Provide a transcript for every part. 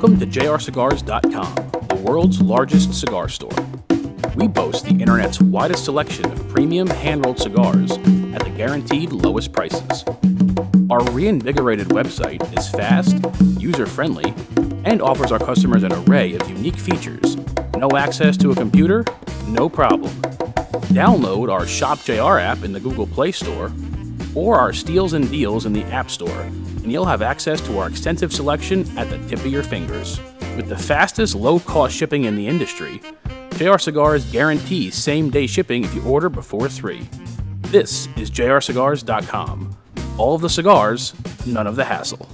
Welcome to jrcigars.com, the world's largest cigar store. We boast the internet's widest selection of premium hand rolled cigars at the guaranteed lowest prices. Our reinvigorated website is fast, user friendly, and offers our customers an array of unique features. No access to a computer? No problem. Download our Shop JR app in the Google Play Store or our Steals and Deals in the App Store, and you'll have access to our extensive selection at the tip of your fingers. With the fastest low cost shipping in the industry, JR Cigars guarantees same day shipping if you order before 3. This is jrcigars.com. All of the cigars, none of the hassle.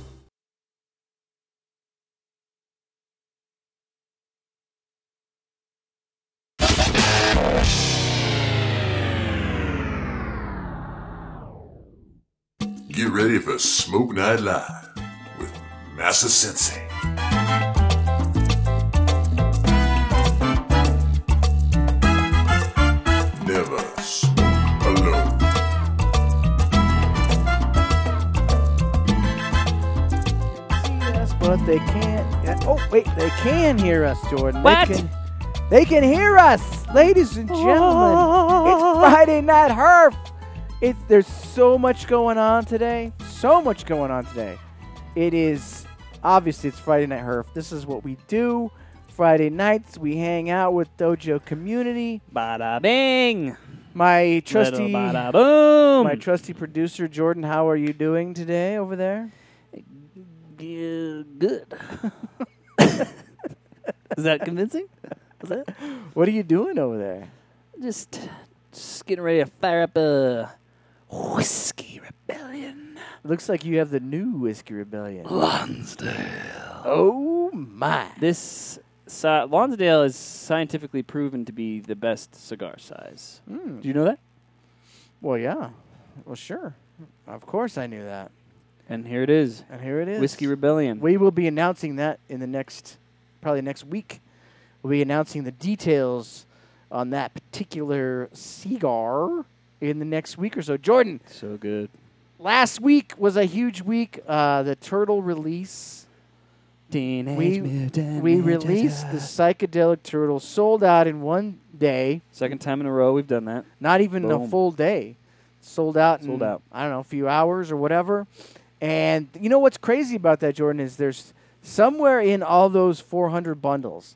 Get ready for Smoke Night Live with Massa Sensei. Never smoke alone. us, but they can't. Oh, wait, they can hear us, Jordan. What? They can, they can hear us, ladies and gentlemen. It's Friday Night Herf. It's there's so much going on today. So much going on today. It is obviously it's Friday Night Herf. This is what we do. Friday nights we hang out with Dojo community. Bada bing. My trusty, Little bada boom. my trusty producer Jordan. How are you doing today over there? Good. Is that convincing? Is that What are you doing over there? just just getting ready to fire up a whiskey rebellion? Looks like you have the new Whiskey Rebellion. Lonsdale. Oh my! This si- Lonsdale is scientifically proven to be the best cigar size. Mm. Do you know that? Well, yeah. Well, sure. Of course, I knew that. And here it is, And here it is. whiskey rebellion. We will be announcing that in the next, probably next week. We'll be announcing the details on that particular cigar in the next week or so. Jordan, so good. last week was a huge week. Uh, the turtle release. Teenage We- Mutant We Ninja released the psychedelic turtle, sold out in one day. second time in a row we've done that. not even a full day. Sold out in Sold out. I don't know, a few hours or whatever. And you know what's crazy about that, Jordan, is there's somewhere in all those 400 bundles,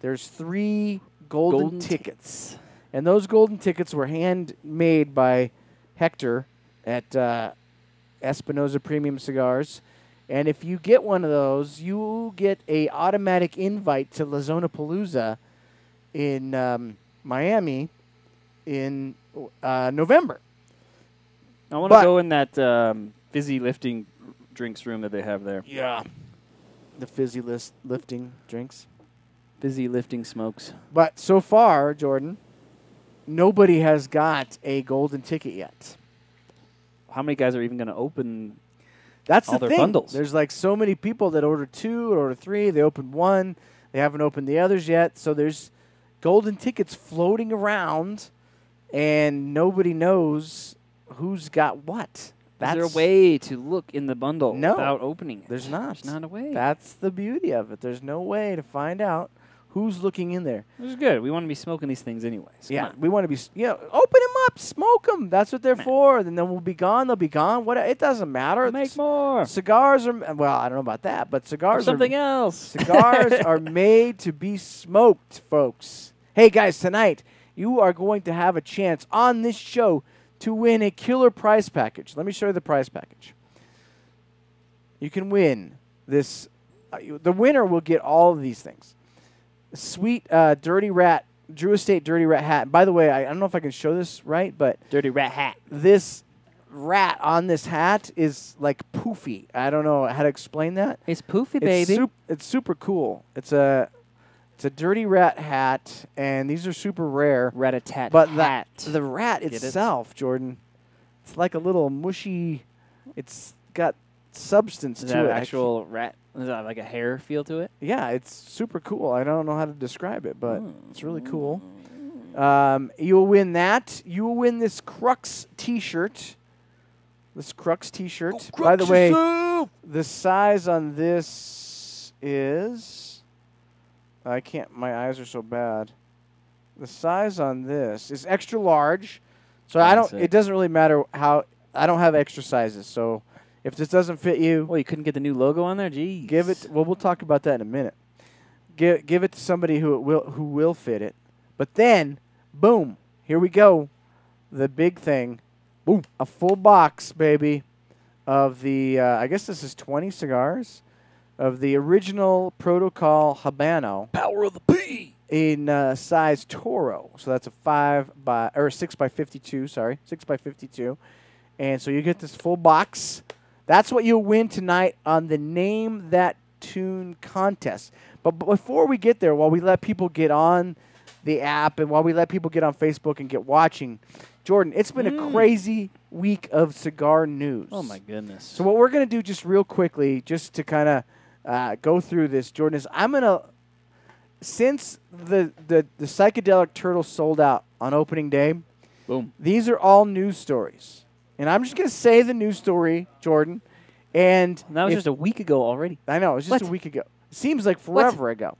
there's three golden, Golden tickets. And those golden tickets were handmade by Hector at uh, Espinosa Premium Cigars. And if you get one of those, you get a automatic invite to La Zona Palooza in um, Miami in uh, November. I want to go in that um, fizzy lifting drinks room that they have there. Yeah. The fizzy list lifting drinks. Fizzy lifting smokes. But so far, Jordan, nobody has got a golden ticket yet. How many guys are even going to open? That's All the their thing. bundles. There's like so many people that order two or order three. They opened one. They haven't opened the others yet. So there's golden tickets floating around, and nobody knows who's got what. Is That's there a way to look in the bundle No. without opening it? There's not. There's not a way. That's the beauty of it. There's no way to find out who's looking in there. Which is good. We want to be smoking these things anyways. Come yeah, on. we want to be, Yeah, you know, open them up, smoke them. That's what they're Man. for. And then we'll be gone. They'll be gone. What? It doesn't matter. Make C- more. Cigars are well. I don't know about that, but Or cigars something are else. cigars are made to be smoked, folks. Hey guys, tonight you are going to have a chance on this show to win a killer prize package. Let me show you the prize package. You can win this. Uh, you- the winner will get all of these things. Sweet uh, Dirty Rat, Drew Estate Dirty Rat hat. By the way, I, I don't know if I can show this right, but Dirty rat hat. this rat on this hat is like poofy. I don't know how to explain that. It's poofy, It's, baby. sup- it's super cool. It's a it's a dirty rat hat, and these are super rare. Rat-a-tat But hat. the the rat Get it? itself, Jordan, it's like a little mushy. It's got substance is to that it. Actual rat? Is that like a hair feel to it? yeah, it's super cool. I don't know how to describe it, but Mm. it's really cool. Um, you will win that. You will win this Crux T-shirt. This Crux T-shirt. By the way, the size on this is. I can't. My eyes are so bad. The size on this is extra large, so I don't. Classic. It doesn't really matter how. I don't have extra sizes, so if this doesn't fit you, Well, you couldn't get the new logo on there. Jeez. give it. Well, we'll talk about that in a minute. Give give it to somebody who it will who will fit it. But then, boom, here we go, the big thing, boom, a full box, baby, of the. Uh, I guess this is twenty cigars, of the original Protocol Habano Power of the P. in uh, size Toro. So that's a five by or six by fifty-two. Sorry, six by fifty-two, and so you get this full box. That's what you'll win tonight on the name that tune contest. But before we get there, while we let people get on the app and while we let people get on Facebook and get watching, Jordan, it's been a Mm. crazy week of cigar news. Oh my goodness. So what we're gonna do just real quickly, just to kind of uh, go through this, Jordan, is I'm gonna since the, the the psychedelic turtle sold out on opening day, Boom. these are all news stories, and I'm just gonna say the news story, Jordan. And That was if- just a week ago already. I know it was just What? a week ago. Seems like forever ago.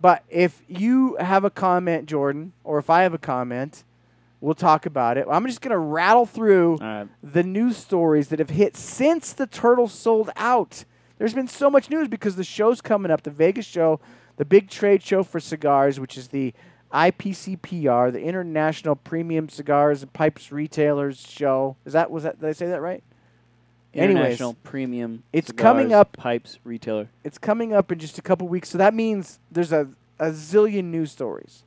But if you have a comment, Jordan, or if I have a comment, we'll talk about it. I'm just gonna rattle through right. the news stories that have hit since the turtle sold out. There's been so much news because the show's coming up, the Vegas show, the big trade show for cigars, which is the IPCPR, the International Premium Cigars and Pipes Retailers Show. Is that was that did I say that right? Anyways, International Premium. it's coming up- Pipes retailer. it's coming up in just a couple weeks, so that means there's a, a zillion news stories.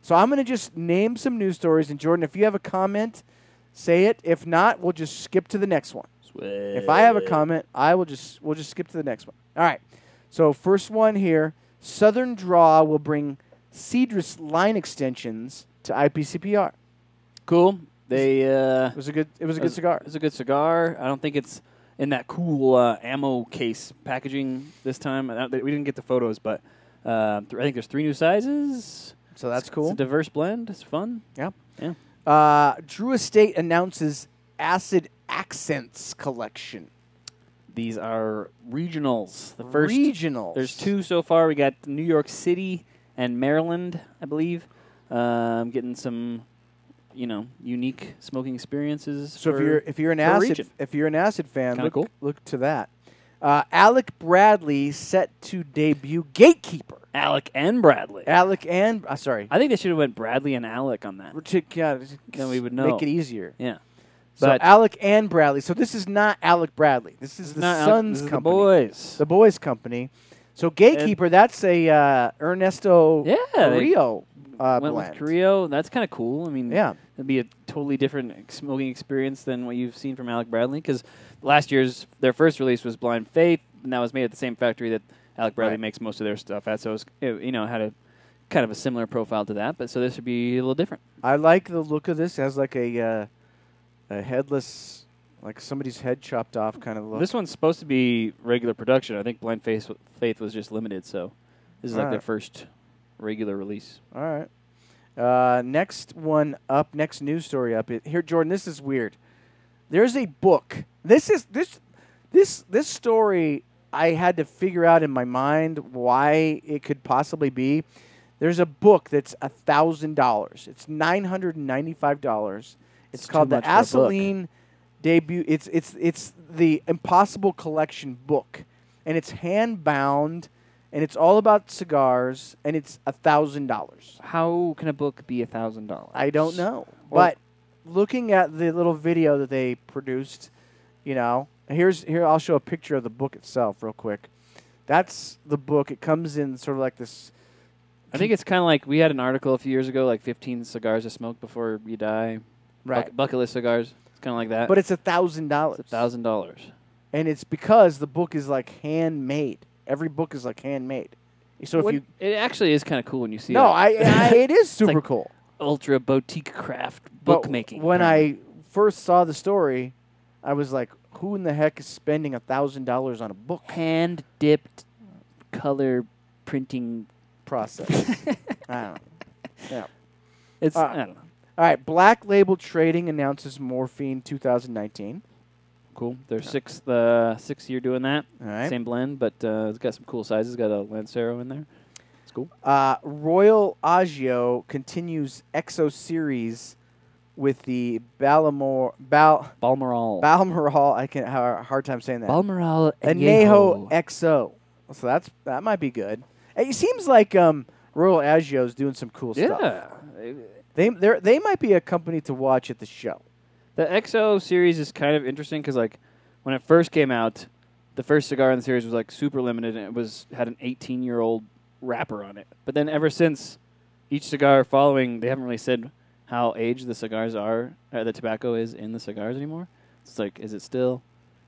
So I'm going to just name some news stories, and Jordan, if you have a comment, say it. If not, we'll just skip to the next one. If I have a comment, I will just we'll just skip to the next one. All right. So first one here, Southern Draw will bring Cedrus line extensions to IPCPR. cool. They uh, It was a good it was a good was- cigar. It's a good cigar. I don't think it's in that cool uh, ammo case packaging this time. We didn't get the photos, but uh, th- I think there's three new sizes. So that's It's a cool. diverse blend. It's fun. Yeah. Yeah. Uh, Drew Estate announces Acid Accents collection. These are regionals. The first regionals. There's two so far. We got New York City and Maryland, I believe. Um, getting some, you know, unique smoking experiences. So if you're if you're an acid region. if you're an acid fan, Kinda look cool. look to that. Uh, Alec Bradley set to debut Gatekeeper. Alec and Bradley. Alec and uh, sorry, I think they should have went Bradley and Alec on that. to, yeah, Then we would know. make it easier. Yeah. So But- Alec and Bradley. So this is not Alec Bradley. This is the Not Alec- Sons this is the company, boys. the boys company. So Gatekeeper, that's a uh, Ernesto Yeah, Carrillo uh, went blend. with Carrillo. That's kind of cool. I mean, Yeah. it'd be a totally different smoking experience than what you've seen from Alec Bradley. Because last year's their first release was Blind Faith, and that was made at the same factory that Alec Bradley Right. makes most of their stuff at. So it was, it, you know, had a kind of a similar profile to that. But so this would be a little different. I like the look of this. It has like a uh, a headless, like somebody's head chopped off kind of look. This one's supposed to be regular production. I think Blind Faith Faith was just limited. So this is like their first regular release. All right. Uh, next one up, next news story up. Here, Jordan. This is weird. There's a book. This is this this this story. I had to figure out in my mind why it could possibly be. There's a book that's a thousand dollars. It's nine hundred and ninety-five dollars. It's, It's called the much for a book. Assouline debut. It's it's it's the Impossible Collection book, and it's hand bound, and it's all about cigars, and it's a thousand dollars. How can a book be a thousand dollars? I don't know. Or- but looking at the little video that they produced, you know, here's here I'll show a picture of the book itself real quick. That's the book. It comes in sort of like this. I think it's kind of like we had an article a few years ago, like 15 cigars to smoke before you die. Buck- bucket list cigars. Kind of like that. But it's a thousand dollars. it's a thousand dollars. And it's because the book is like handmade. Every book is like handmade. So if When- you it actually is kind of cool when you see no, it. I, I it is super like cool. ultra boutique craft bookmaking. When I first saw the story, I was like, "Who in the heck is spending a thousand dollars on a book?" hand dipped color printing process. I don't know. Yeah. it's Uh, I don't know. All right. Black Label Trading announces Morphine 2019. Cool. They're sixth uh, sixth year doing that. All right. Same blend, but uh, it's got some cool sizes. Got a Lancero in there. It's cool. Uh, Royal Agio continues XO Series with the Balmor Bal Balmoral. Balmoral. I can have a hard time saying that. Balmoral Anejo XO. So that's that might be good. It seems like um, Royal Agio is doing some cool stuff. Yeah. They they they might be a company to watch at the show. The XO series is kind of interesting because, like, when it first came out, the first cigar in the series was like super limited and it was had an 18 year old wrapper on it. But then ever since, each cigar following, they haven't really said how aged the cigars are, uh, the tobacco is in the cigars anymore. It's like, is it still?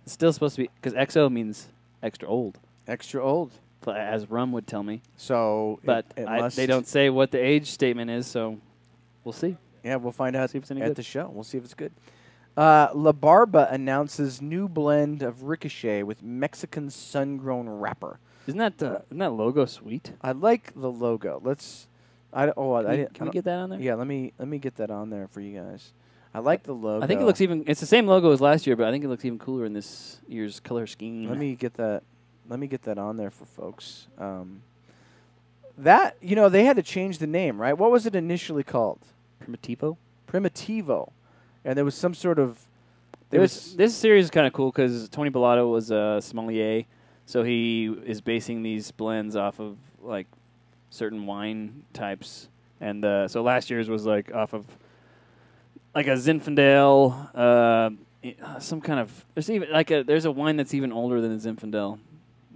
It's still supposed to be because XO means extra old, Extra old. as rum would tell me. So, it- But it I, must- they don't say what the age statement is, so we'll see. Yeah, we'll find out See if it's any at good. the show. We'll see if it's good. Uh, La Barba announces new blend of Ricochet with Mexican sun-grown wrapper. Isn't that uh, isn't that logo sweet? I like the logo. Let's. I oh I, Can, I we, didn't- can I we don't- get that on there? Yeah, let me let me get that on there for you guys. I like the logo. I think it looks even. It's the same logo as last year, but I think it looks even cooler in this year's color scheme. Let me get that. Let me get that on there for folks. Um, that you know they had to change the name, right? What was it initially called? Primitivo. Primitivo, and there was some sort of. There This was this series is kind of cool because Tony Bellato was a sommelier, so he is basing these blends off of like certain wine types, and uh, so last year's was like off of like a Zinfandel, uh, some kind of there's even like a there's a wine that's even older than a Zinfandel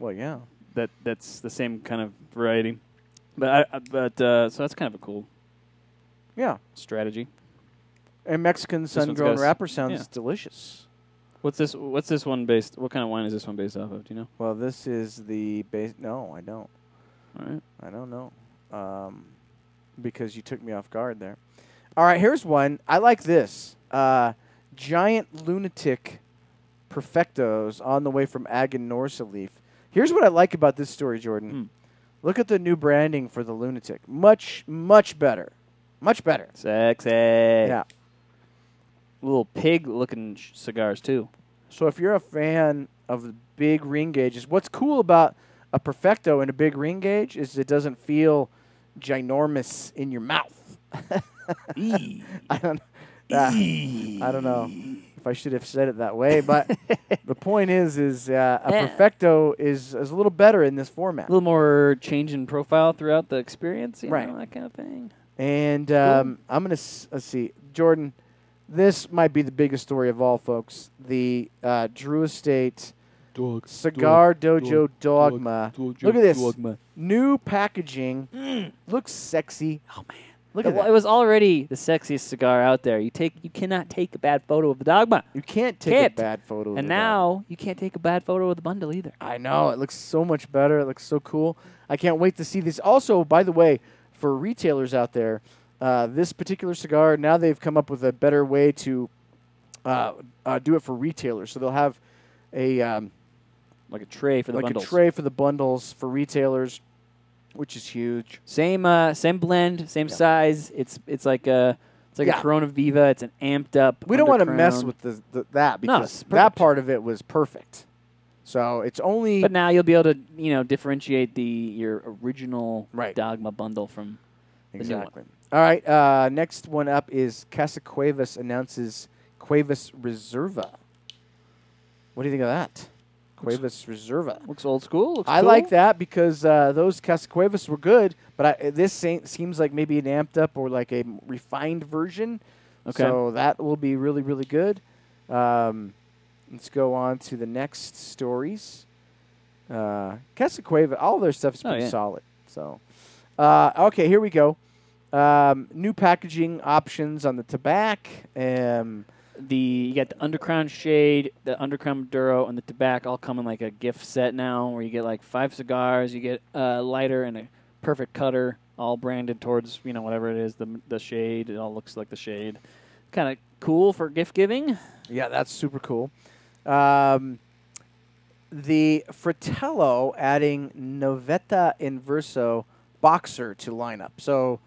well, yeah. that that's the same kind of variety, but I, I but uh, so that's kind of a cool Yeah, strategy. and Mexican one's sun-grown got wrapper sounds yeah. delicious. What's this? What's this one based? What kind of wine is this one based off of? Do you know? Well, this is the base. No, I don't. All right. I don't know. Um, because you took me off guard there. All right, here's one. I like this. Uh, giant lunatic perfectos on the way from Aganorsa Leaf. Here's what I like about this story, Jordan. Hmm. Look at the new branding for the lunatic. Much, much better. Much better. Sexy. Yeah. Little pig looking sh- cigars, too. So if you're a fan of the big ring gauges, what's cool about a perfecto and a big ring gauge is it doesn't feel ginormous in your mouth. I don't. uh, I don't know if I should have said it that way, but the point is, is uh, a Yeah. perfecto is is a little better in this format. A little more change in profile throughout the experience, you Right. know, that kind of thing. And um, I'm gonna s- let's see, Jordan. This might be the biggest story of all, folks. The uh, Drew Estate Cigar Dojo Dogma. Look at this new packaging. Looks sexy. Oh man, Look at that. it was already the sexiest cigar out there. You take, you cannot take a bad photo of the dogma, You can't take Can't. a bad photo. of and the dog. now you can't take a bad photo of the bundle either. I know it looks so much better. It looks so cool. I can't wait to see this. Also, by the way, for retailers out there, uh, this particular cigar now they've come up with a better way to uh, uh, do it for retailers. So they'll have a um, Like a tray for the like bundles. a tray for the bundles for retailers, which is huge. Same, uh, same blend, same Yeah. size. It's, it's like a, it's like Yeah. a Corona Viva. It's an amped up. We don't want to mess with the, the, that because it's that part of it was perfect. So it's only But now you'll be able to, you know, differentiate the your original Right. Dogma bundle from the new one. Exactly. All right. Uh, next one up is Casa Cuevas announces Cuevas Reserva. What do you think of that? Cuevas Reserva. Looks old school. Looks I cool. like that because uh, those Casa Cuevas were good, but I, this se- seems like maybe an amped up or like a refined version. Okay. So that will be really, really good. Um, let's go on to the next stories. Uh, Casa Cueva, all their stuff is Oh, pretty yeah. solid. So, uh, okay, here we go. Um, new packaging options on the tobacco. Um, the you got the undercrown shade, the undercrown Maduro, and the tobacco all come in like a gift set now, where you get like five cigars, you get a lighter and a perfect cutter, all branded towards you know whatever it is, the the shade. It all looks like the shade. Kind of cool for gift giving. Yeah, that's super cool. Um, the Fratello adding Navetta Inverso Boxer to lineup. So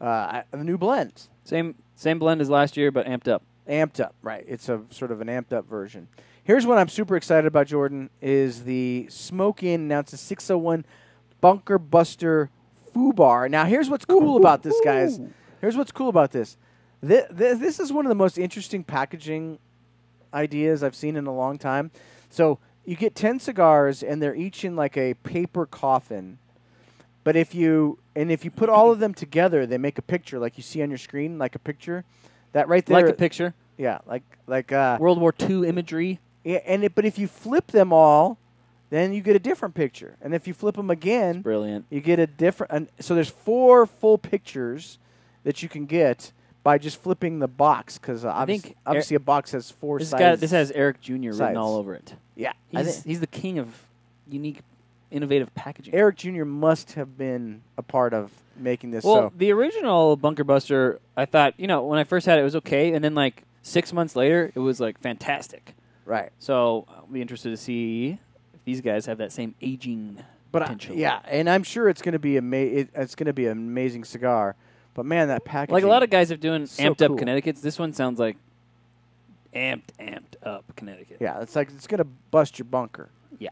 uh, a new blend, Same same blend as last year, but amped up. amped up. Right, it's a sort of an amped up version. Here's what I'm super excited about, Jordan, is the Smoke Inn announces 601 Bunker Buster Foo Bar. Now, here's what's cool about this, guys. Here's what's cool about this. This, this is one of the most interesting packaging ideas I've seen in a long time. So you get 10 cigars, and they're each in like a paper coffin. But if you and if you put all of them together, they make a picture like you see on your screen, like a picture. That right there, like a picture. yeah, like like uh, World War II imagery. yeah, and it, but if you flip them all, then you get a different picture. And if you flip them again, Brilliant. you get a different. An, so there's four full pictures that you can get by just flipping the box because uh, obviously, think obviously a box has four This sides. got this has Eric Jr. written all over it. yeah, He's he's the king of unique, innovative packaging. Eric Jr. must have been a part of making this. Well, so the original Bunker Buster, I thought, you know, when I first had it, it was okay, and then like six months later, it was like fantastic. right, So I'll be interested to see if these guys have that same aging but I, potential. yeah, and I'm sure it's going to be ama- it, It's going to be an amazing cigar. But man, that package. like a lot of guys have doing So amped cool. up Connecticut's. This one sounds like amped, amped up Connecticut. Yeah, it's like it's going to bust your bunker. Yeah.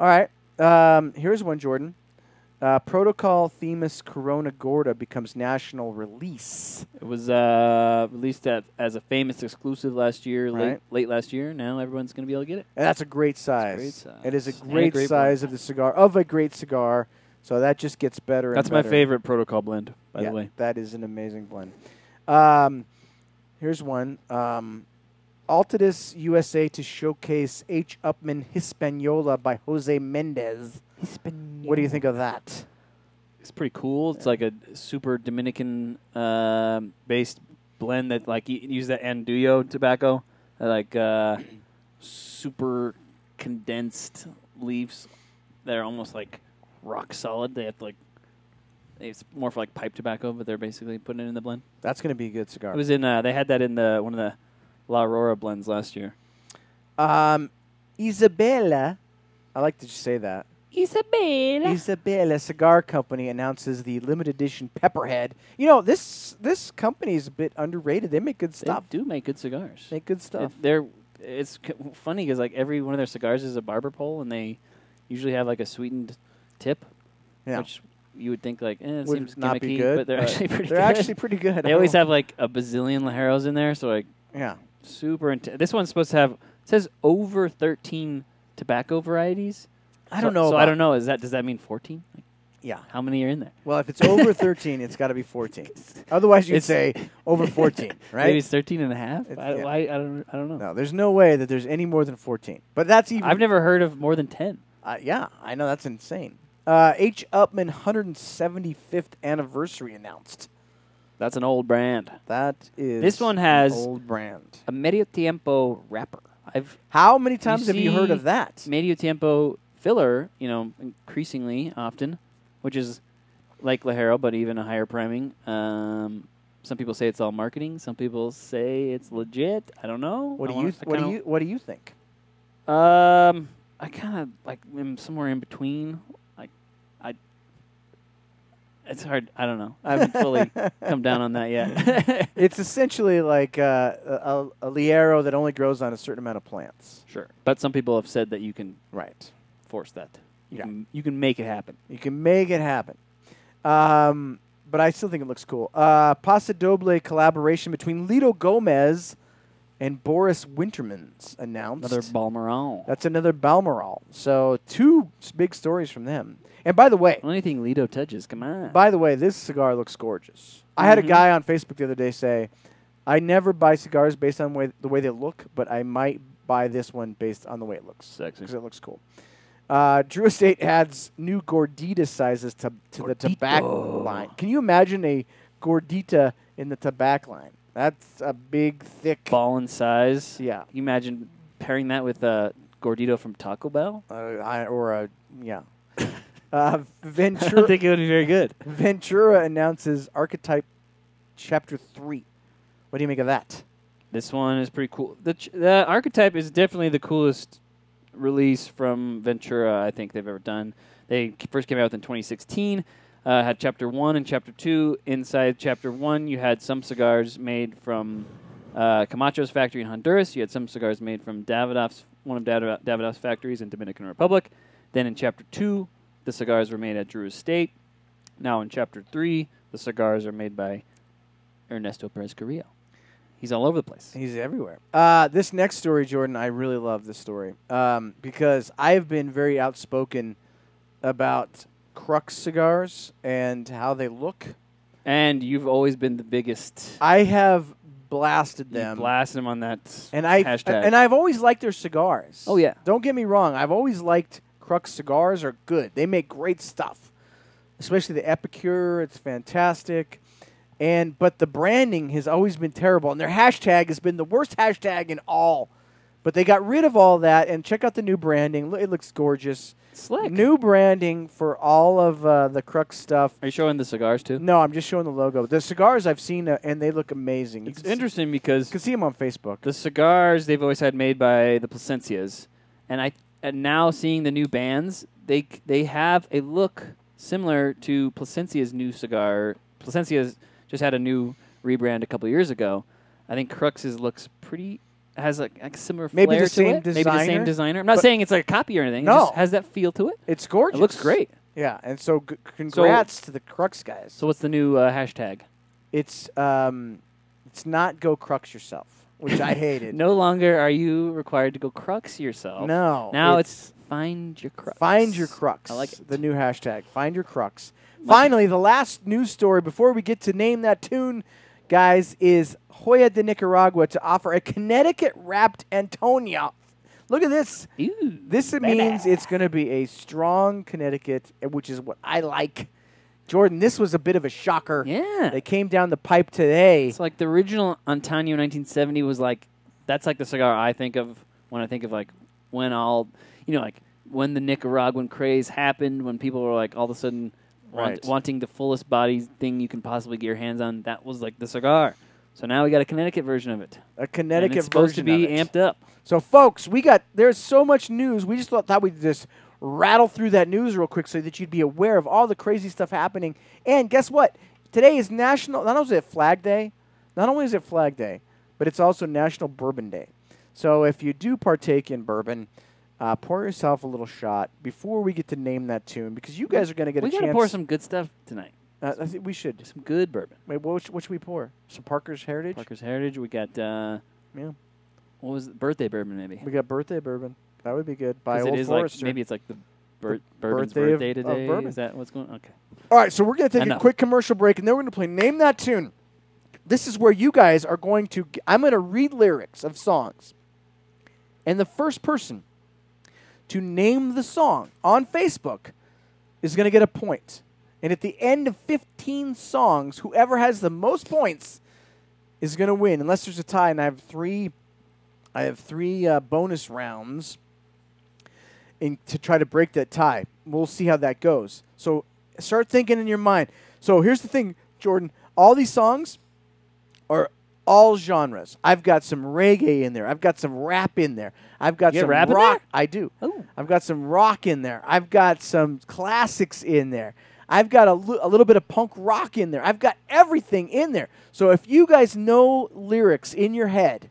All right. Um, here's one, Jordan. Uh, Protocol Themis Corona Gorda becomes national release. It was uh, released at, as a famous exclusive last year, late Right. late last year. Now everyone's going to be able to get it. And that's a great size. great size. It is a And a great, great size of the cigar, of a great cigar. So that just gets better and That's my favorite protocol blend, by Yeah, the way. That is an amazing blend. Um, here's one. Um, Altadis USA to showcase H. Upmann Hispaniola by Jose Mendez. Hispaniola. What do you think of that? It's pretty cool. It's like a super Dominican um based blend that like use that Andullo tobacco, uh, like uh, super condensed leaves that are almost like rock solid. They have to, like it's more for like pipe tobacco, but they're basically putting it in the blend. That's going to be a good cigar. It was in uh, they had that in the one of the La Aurora blends last year. Um, Isabella, I like to just say that. Isabella. Isabella Cigar Company announces the limited edition Pepperhead. You know this this company is a bit underrated. They make good stuff. They do make good cigars. Make good stuff. It- they're it's c- funny because like every one of their cigars is a barber pole, and they usually have like a sweetened tip, yeah, which you would think like eh, it would seems not be gimmicky, good, but they're actually pretty They're good. actually pretty good. they always have like a bazillion ligeros in there, so like Yeah, super intense. This one's supposed to have it says over thirteen tobacco varieties. I don't know. So I don't know. Is that does that mean fourteen? Like, Yeah. how many are in there? Well, if it's over 13, it's got to be 14. Otherwise, you'd It's- say over 14, Maybe right? it's 13 and a half. It's- I, yeah. why- I don't. I don't know. No, there's no way that there's any more than 14. But that's even. I've never heard of more than ten. Uh, yeah, I know that's insane. Uh, H. Upmann 175th anniversary announced. That's an old brand. That is. This one has an old brand. A medio tiempo wrapper. I've How many times have you heard of that? medio tiempo filler, you know, increasingly often, which is like Ligero, but even a higher priming. Um, some people say it's all marketing. Some people say it's legit. I don't know. What I do you I What do you What do you think? Um, I kind of like am somewhere in between. Like, I. It's hard. I don't know. I haven't fully come down on that yet. It's essentially like uh, a, a ligero that only grows on a certain amount of plants. sure, but some people have said that you can Right. force that. You Yeah. can you can make it happen. You can make it happen. Um, but I still think it looks cool. Uh, Paso Doble collaboration between Litto Gomez and Boris Wintermans announced. Another Balmoral. That's another Balmoral. So two big stories from them. And by the way, Anything Litto touches, come on. by the way, this cigar looks gorgeous. I had a Mhm. guy on Facebook the other day say, "I never buy cigars based on way, the way they look, but I might buy this one based on the way it looks Sexy. because it looks cool." Uh, Drew Estate adds new gordita sizes to to the tobacco line. Can you imagine a gordita in the tobacco line? That's a big, thick. Ball in size. Yeah, You imagine pairing that with a Gordito from Taco Bell? uh, I, or a yeah. Uh, I don't think it would be very good. Ventura announces Archetype Chapter Three. What do you make of that? This one is pretty cool. The ch- the archetype is definitely the coolest release from Ventura I think they've ever done. They first came out in 2016. Uh, had chapter one and chapter two. Inside chapter one, you had some cigars made from Uh, Camacho's factory in Honduras. You had some cigars made from Davidoff's, one of Davidoff's factories in Dominican Republic. Then in chapter two, the cigars were made at Drew Estate. Now in chapter three, the cigars are made by Ernesto Perez Carrillo. He's all over the place. He's everywhere. Uh, this next story, Jordan, I really love this story um, because I have been very outspoken about Crux cigars and how they look. And you've always been the biggest. I have blasted them. You blasted them on that and I hashtag. and I've always liked their cigars. Oh, yeah. Don't get me wrong. I've always liked Crux cigars are good. They make great stuff, especially the Epicure. It's fantastic. And but the branding has always been terrible, and their hashtag has been the worst hashtag in all. But they got rid of all that, and check out the new branding. It looks gorgeous. Slick. New branding for all of uh, the Crux stuff. Are you showing the cigars too? No, I'm just showing the logo. The cigars I've seen, uh, and they look amazing. You It's interesting because you can see them on Facebook. the cigars they've always had made by the Plasencias, and I and now seeing the new bands, they they have a look similar to Plasencia's new cigar. Plasencia's just had a new rebrand a couple years ago. I think Crux's looks pretty has like, like a similar Maybe the flair to same it. Maybe the same designer. I'm not saying it's like a copy or anything. It No. just has that feel to it. It's gorgeous. It looks great. Yeah, and so g- congrats to the Crux guys. So what's the new uh, hashtag? It's um, it's not go crux yourself, which I hated. No longer are you required to go crux yourself. no. Now it's, find your crux. find your crux. I like it. the new hashtag. Find your crux. Finally, the last news story before we get to name that tune, guys, is Joya de Nicaragua to offer a Connecticut wrapped Antaño. Look at this. Ew, This means it's going to be a strong Connecticut, eh, which is what I like. Jordan, this was a bit of a shocker. Yeah. They came down the pipe today. It's like the original Antaño 1970 was like, that's like the cigar I think of when I think of like when all, you know, like when the Nicaraguan craze happened, when people were like all of a sudden want, Right. wanting the fullest body thing you can possibly get your hands on. That was like the cigar. So now we got a Connecticut version of it. A Connecticut it's supposed to be amped up. So, folks, we got there's so much news. We just thought, thought we'd just rattle through that news real quick so that you'd be aware of all the crazy stuff happening. And guess what? Today is National. Not only is it Flag Day, not only is it Flag Day, but it's also National Bourbon Day. So, if you do partake in bourbon, uh, pour yourself a little shot before we get to name that tune because you guys are going to get we a got to pour some good stuff tonight. Uh, I think we should. Some good bourbon. Wait, what, should- what should we pour? Some Parker's Heritage. Parker's Heritage. We got, uh, Yeah, what was it? Birthday bourbon, maybe. we got birthday bourbon. That would be good. By Old it is like maybe it's like the bir- bourbon's birthday of- birthday, of today. bourbon. Is that what's going? on? Okay. All right, so we're going to take a quick commercial break, and then we're going to play Name That Tune. This is where you guys are going to. g- I'm going to read lyrics of songs, and the first person to name the song on Facebook is going to get a point. And at the end of 15 songs, whoever has the most points is going to win, unless there's a tie. And I have three. I have three uh, bonus rounds in, to try to break that tie. We'll see how that goes. So start thinking in your mind. So here's the thing, Jordan. All these songs are all genres. I've got some reggae in there. I've got some rap in there. I've got You some rap rock. I do. Oh. I've got some rock in there. I've got some classics in there. I've got a li- a little bit of punk rock in there. I've got everything in there. So if you guys know lyrics in your head,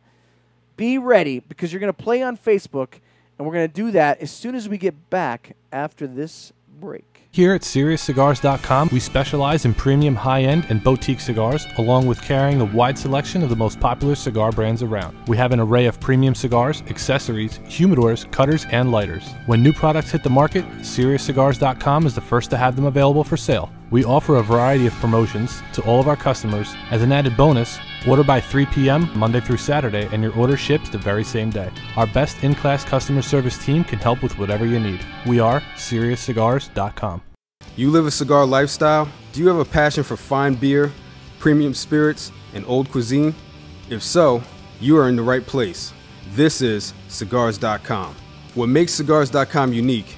be ready because you're going to play on Facebook, and we're going to do that as soon as we get back after this break. Here at SeriousCigars.com, we specialize in premium high end and boutique cigars, along with carrying a wide selection of the most popular cigar brands around. We have an array of premium cigars, accessories, humidors, cutters, and lighters. When new products hit the market, SeriousCigars.com is the first to have them available for sale. We offer a variety of promotions to all of our customers. As an added bonus, order by 3 p.m. Monday through Saturday, and your order ships the very same day. Our best in class customer service team can help with whatever you need. We are SeriousCigars.com. You live a cigar lifestyle? Do you have a passion for fine beer, premium spirits, and old cuisine? If so, you are in the right place. This is Cigars.com. What makes Cigars.com unique?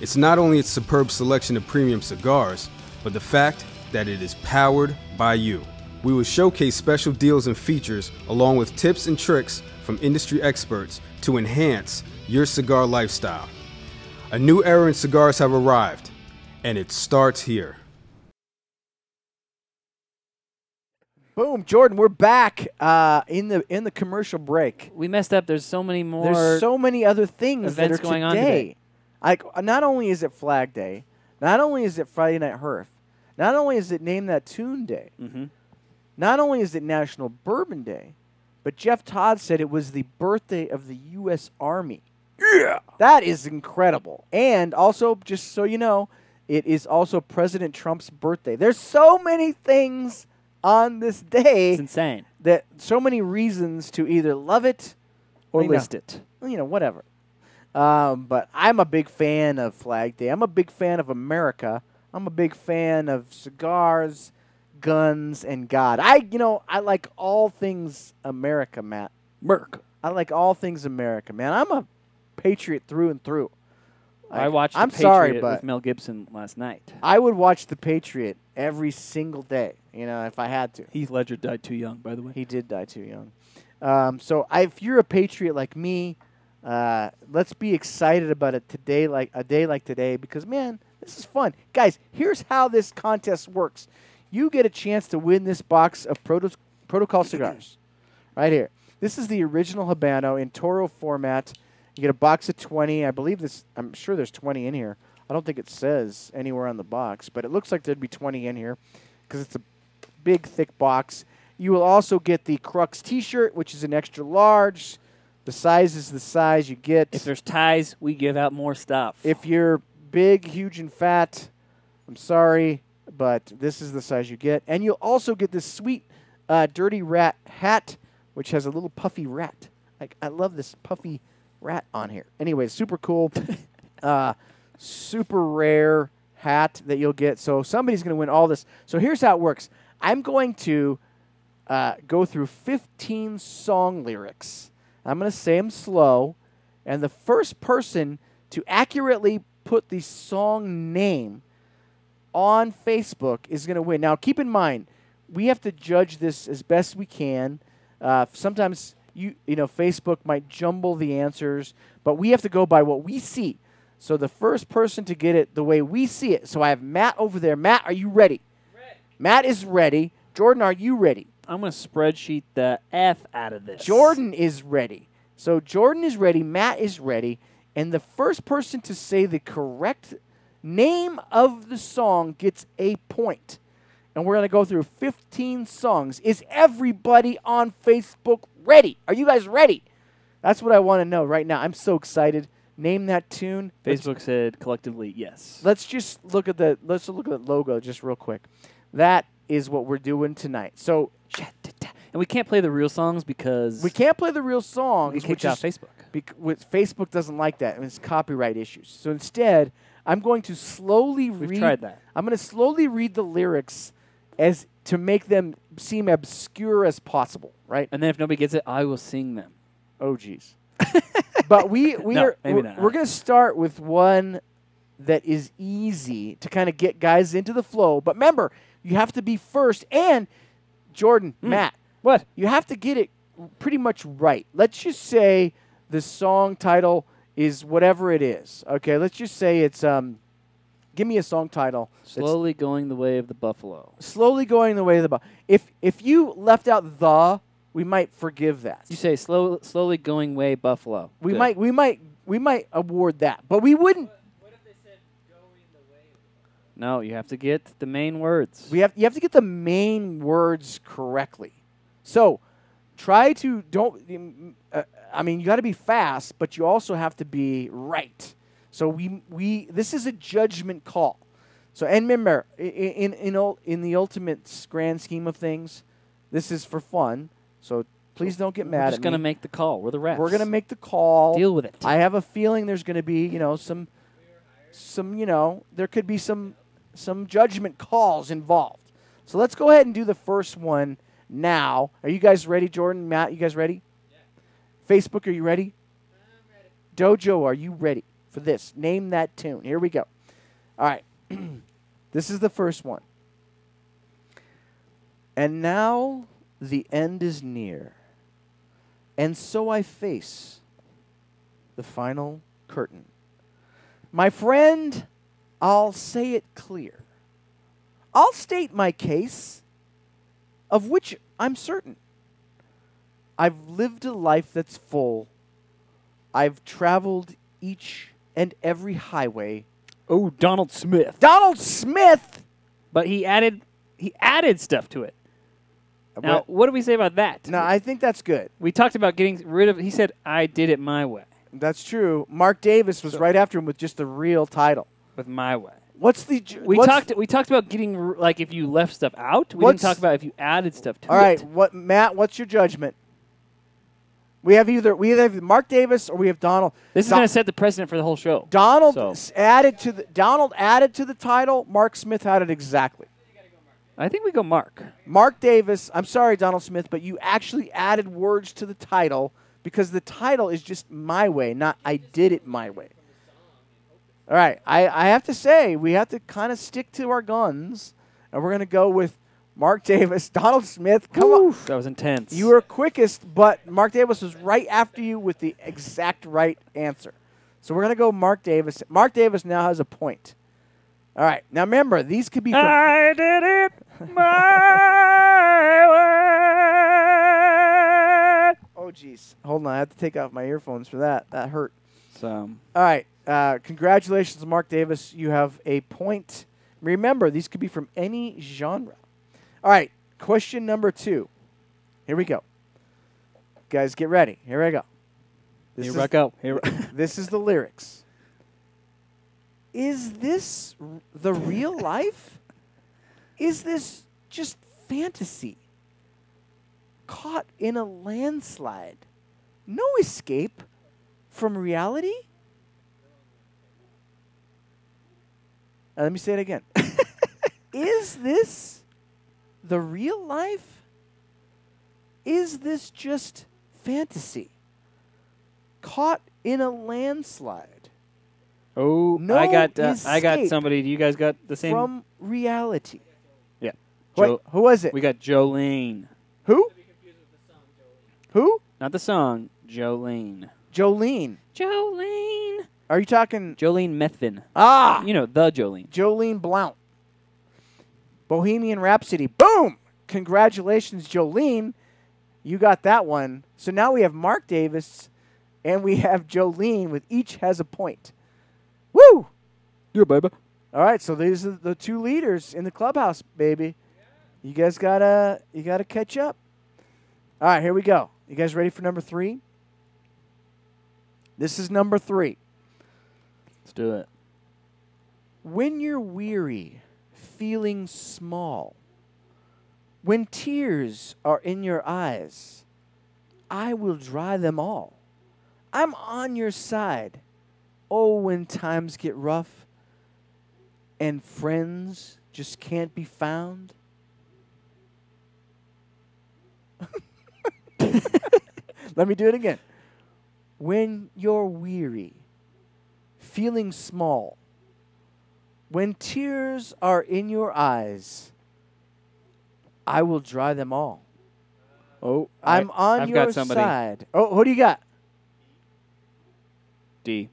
It's not only its superb selection of premium cigars, but the fact that it is powered by you. We will showcase special deals and features along with tips and tricks from industry experts to enhance your cigar lifestyle. A new era in cigars have arrived, and it starts here. Boom, Jordan, we're back uh, in the in the commercial break. We messed up. There's so many more. There's so many other things that are events going on today. today. Like, not only is it Flag Day, not only is it Friday Night Herf, not only is it Name That Tune Day, hmm not only is it National Bourbon Day, but Jeff Todd said it was the birthday of the U.S. Army. Yeah, that is incredible. And also, just so you know, it is also President Trump's birthday. There's so many things on this day It's insane. that so many reasons to either love it Or you know, list it. you know, whatever. Um, but I'm a big fan of Flag Day. I'm a big fan of America. I'm a big fan of cigars, guns, and God. I, you know, I like all things America, Matt. Merc. I like all things America, man. I'm a patriot through and through. I watched. I'm the sorry, Patriot but with Mel Gibson last night. I would watch The Patriot every single day. You know, if I had to. Heath Ledger died too young, by the way. He did die too young. Um, so I, if you're a patriot like me, uh, let's be excited about it today, like a day like today, because man, this is fun, guys. Here's how this contest works: you get a chance to win this box of Proto- Protocol cigars, right here. This is the original Habano in Toro format. You get a box of 20. I believe this. I'm sure there's 20 in here. I don't think it says anywhere on the box, but it looks like there'd be 20 in here because it's a big, thick box. You will also get the Crux T-shirt, which is an extra large. The size is the size you get. If there's ties, we give out more stuff. If you're big, huge, and fat, I'm sorry, but this is the size you get. And you'll also get this sweet uh, Dirty Rat hat, which has a little puffy rat. Like I love this puffy rat on here. Anyway, super cool, uh, super rare hat that you'll get. So somebody's going to win all this. So here's how it works. I'm going to uh, go through 15 song lyrics. I'm going to say them slow, and the first person to accurately put the song name on Facebook is going to win. Now, keep in mind, we have to judge this as best we can. Uh, sometimes you you know Facebook might jumble the answers, but we have to go by what we see. So the first person to get it the way we see it. So I have Matt over there. Matt, are you ready? Matt is ready. Jordan, are you ready? I'm going to spreadsheet the F out of this. Jordan is ready. So Jordan is ready, Matt is ready, and the first person to say the correct name of the song gets a point. And we're going to go through 15 songs. Is everybody on Facebook ready? Are you guys ready? That's what I want to know right now. I'm so excited. Name that tune. Let's- Facebook said collectively yes. Let's just look at the let's look at the logo just real quick. That is what we're doing tonight. So And we can't play the real songs because we can't play the real songs, we kicked off Facebook. Bec- Facebook doesn't like that, and it's copyright issues. So instead, I'm going to slowly We've read. tried that. I'm going to slowly read the lyrics as to make them seem obscure as possible. Right? And then if nobody gets it, I will sing them. Oh, geez. but we we No, are maybe we're, we're going to start with one that is easy to kind of get guys into the flow. But remember, you have to be first. And Jordan, Hmm. Matt, What? you have to get it pretty much right. Let's just say the song title is whatever it is. Okay, let's just say it's um give me a song title. Slowly going the way of the buffalo. slowly going the way of the bu- If if you left out the, we might forgive that. You say slow, slowly going way buffalo. We Good. might we might we might award that. But we wouldn't No, you have to get the main words. we have you have to get the main words correctly. So, try to don't um, uh, I mean, you got to be fast, but you also have to be right. So we we this is a judgment call. So and remember, in in in the ultimate grand scheme of things, this is for fun. So please don't get We're mad just at gonna me. make the call. We're the refs. We're gonna make the call. deal with it. I have a feeling there's going to be, you know, some, some, you know, there could be some, some judgment calls involved. So let's go ahead and do the first one now. Are you guys ready, Jordan, Matt? You guys ready? Facebook, are you ready? ready? Dojo, are you ready for this? Name that tune. Here we go. All right. this is the first one. And now the end is near. And so I face the final curtain. My friend, I'll say it clear. I'll state my case. of which I'm certain. I've lived a life that's full. I've traveled each and every highway. Oh, Donald Smith. Donald Smith. But he added he added stuff to it. Now, what do we say about that? no, I think that's good. we talked about getting rid of. He said, "I did it my way, That's true. Mark Davis was right after him with just the real title. with my way." What's the We what's- talked. We talked about getting like if you left stuff out. We didn't talk about if you added stuff to All it. All right, what Matt? What's your judgment? We have either we either have Mark Davis or we have Donald. This is Don- going to set the precedent for the whole show. Donald So- added to the Donald added to the title. Mark Smith had it exactly. I think we go Mark. Mark Davis. I'm sorry, Donald Smith, but you actually added words to the title because the title is just my way, not I did it my way. All right, I, I have to say we have to kind of stick to our guns, and we're gonna go with Mark Davis, Donald Smith. Come on. That was intense. You were quickest, but Mark Davis was right after you with the exact right answer. So we're going to go Mark Davis. Mark Davis now has a point. All right. Now remember, these could be from, I did it my way. Oh jeez. Hold on, I have to take off my earphones for that. That hurt. So All right. Uh, congratulations, Mark Davis. You have a point. Remember, these could be from any genre. All right. Question number 2. Here we go. Guys, get ready. Here I go. This here is- we go. Here. This is the lyrics. Is this r- the real life? Is this just fantasy? Caught in a landslide. No escape from reality? Uh, let me say it again. is this the real life? Is this just fantasy? Caught in a landslide oh, No I got. Uh, I got somebody. Do you guys got the same? from reality. yeah. Wait, who was it? we got Jolene. who? Who? Not the song. Jolene. Jolene. Jolene. Are you talking? Jolene Methvin. Ah, You know the Jolene. Jolene Blount. Bohemian Rhapsody. Boom! Congratulations, Jolene. You got that one. So now we have Mark Davis and we have Jolene with each has a point. Woo! Yeah, baby. All right, so these are the two leaders in the clubhouse, baby. You guys gotta you gotta catch up. All right, here we go. You guys ready for number three? This is number three. Let's do it. When you're weary, feeling small, when tears are in your eyes, I will dry them all. I'm on your side. Oh, when times get rough and friends just can't be found. Let me do it again. When you're weary, feeling small, when tears are in your eyes, I will dry them all. Oh, I'm I- on I've your got somebody. side. Oh, who do you got? D.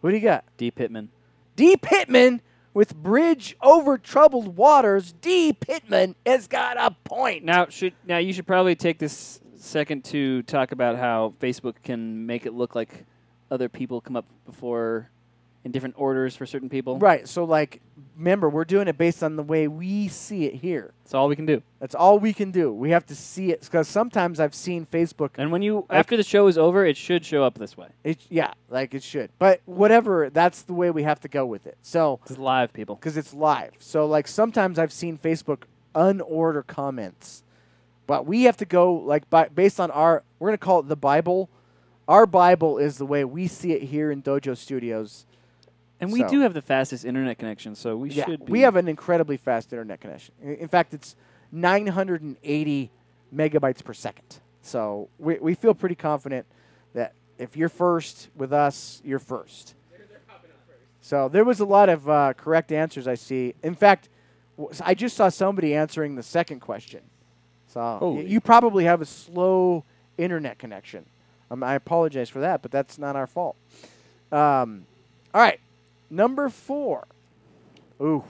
Who do you got? D. Pittman. D. Pittman with Bridge Over Troubled Waters. D. Pittman has got a point. Now should now you should probably take this second to talk about how Facebook can make it look like other people come up before in different orders for certain people. Right. So, like, remember, we're doing it based on the way we see it here. That's all we can do. That's all we can do. We have to see it because sometimes I've seen Facebook. And when you after the show is over, it should show up this way. It, yeah, like it should. But whatever, that's the way we have to go with it. So, It's live, people. because it's live. So like sometimes I've seen Facebook unorder comments, but we have to go like by, based on our we're gonna call it the Bible. Our Bible is the way we see it here in Dojo Studios. And we So- do have the fastest internet connection, so we yeah, should be. we have an incredibly fast internet connection. In fact, it's 980 megabytes per second. So we we feel pretty confident that if you're first with us, you're first. So there was a lot of uh, correct answers I see. In fact, w- I just saw somebody answering the second question. So Holy. you probably have a slow internet connection. Um, I apologize for that, but that's not our fault. Um, all right, number four. Ooh,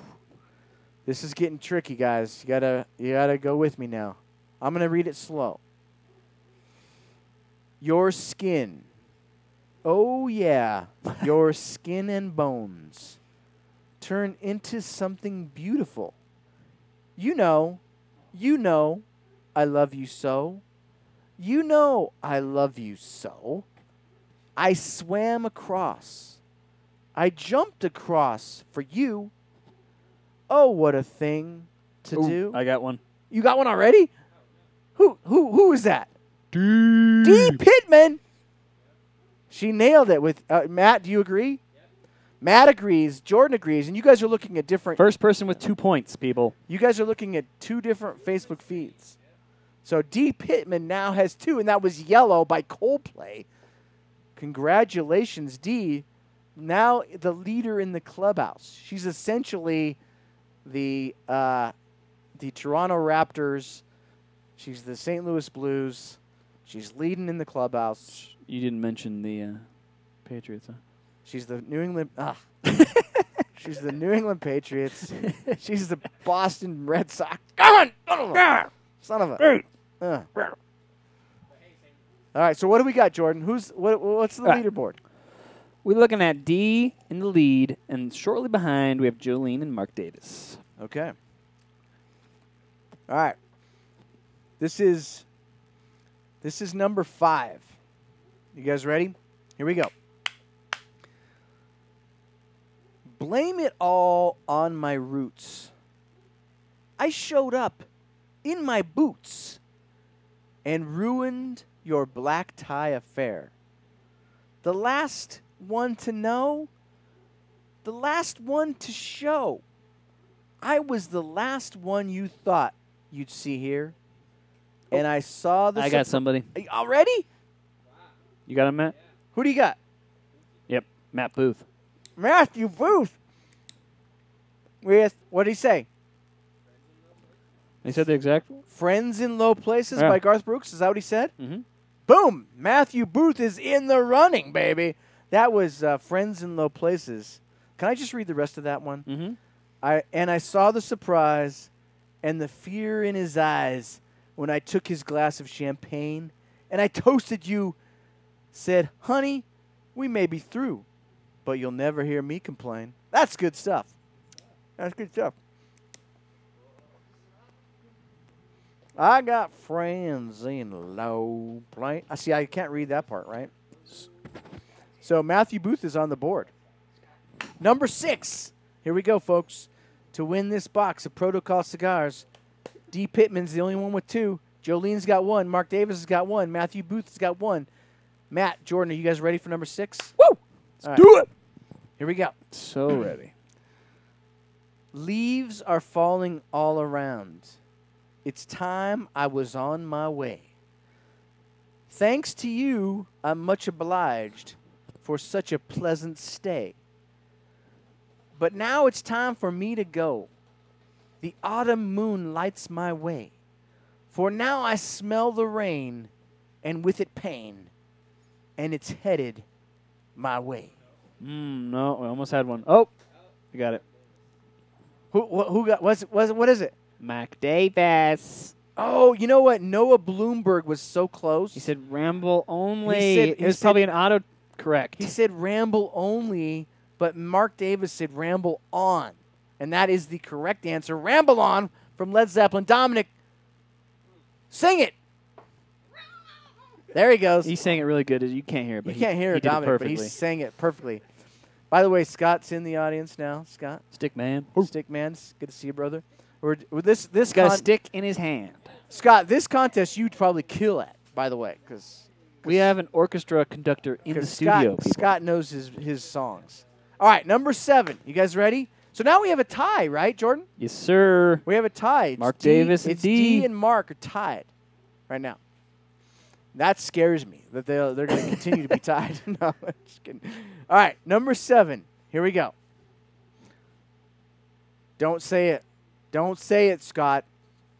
this is getting tricky, guys. You gotta you gotta go with me now. I'm to read it slow. Your skin. Oh, yeah. Your skin and bones turn into something beautiful. You know, you know, I love you so. You know, I love you so. I swam across. I jumped across for you. Oh, what a thing to Ooh, do. I got one. You got one already? Who who who is that? D. D. Pittman. She nailed it with uh, Matt. Do you agree? Matt agrees. Jordan agrees, and you guys are looking at different. First person with two points, people. You guys are looking at two different Facebook feeds. So D. Pittman now has two, and that was Yellow by Coldplay. Congratulations, D. Now the leader in the clubhouse. She's essentially the uh, the Toronto Raptors. She's the St. Louis Blues. She's leading in the clubhouse. You didn't mention the uh, Patriots, huh? She's the New England. Ah. She's the New England Patriots. She's the Boston Red Sox. Come on, son of a. Uh. All right. So what do we got, Jordan? Who's what? What's the right. leaderboard? We're looking at D in the lead, and shortly behind we have Jolene and Mark Davis. Okay. All right. This is this is number five. You guys ready? Here we go. Blame it all on my roots. I showed up in my boots and ruined your black tie affair. The last one to know, the last one to show. I was the last one you thought you'd see here. And I saw the I got somebody. Already? You got him, Matt? Who do you got? Yep, Matt Booth. Matthew Booth. With what did he say? He said the exact. Friends in Low Places Yeah. by Garth Brooks. Is that what he said? Mm-hmm. Boom! Matthew Booth is in the running, baby. That was uh, Friends in Low Places. Can I just read the rest of that one? Mm-hmm. I and I saw the surprise and the fear in his eyes when I took his glass of champagne and I toasted you. Said, "Honey, we may be through, but you'll never hear me complain." That's good stuff. That's good stuff. I got friends in low place. I see. I can't read that part, right? So Matthew Booth is on the board. Number six. Here we go, folks. To win this box of Protocol cigars, D. Pittman's the only one with two. Jolene's got one. Mark Davis has got one. Matthew Booth has got one. Matt, Jordan, are you guys ready for number six? Woo! Let's do it. Here we go. So ready. Leaves are falling all around. It's time I was on my way. Thanks to you, I'm much obliged for such a pleasant stay. But now it's time for me to go. The autumn moon lights my way. For now I smell the rain, and with it pain, and it's headed my way. Mm, no, we almost had one. Oh, we got it. Who, wh- who got, what's, what's, what is it? Mac Davis. Oh, you know what? Noah Bloomberg was so close. He said ramble only. He said- it he was said- probably an auto correct. He said ramble only, but Mark Davis said ramble on. And that is the correct answer. Ramble on from Led Zeppelin. Dominic, sing it. There he goes. He sang it really good. You can't hear it, but you he, can't hear he it, did Dominic, it but he sang it perfectly. By the way, Scott's in the audience now. Scott, Stick man. stick man, good to see you, brother. We're, with this this He's got a stick in his hand. Scott, this contest you'd probably kill at. By the way, because We have an orchestra conductor in the studio. Scott, people. Scott knows his, his songs. All right, number seven. You guys ready? So now we have a tie, right, Jordan? Yes, sir. We have a tie. It's Mark D- Davis and it's D. and Mark are tied right now. That scares me that they'll, they're going to continue to be tied. no, I'm just kidding. All right, number seven. Here we go. Don't say it. Don't say it, Scott,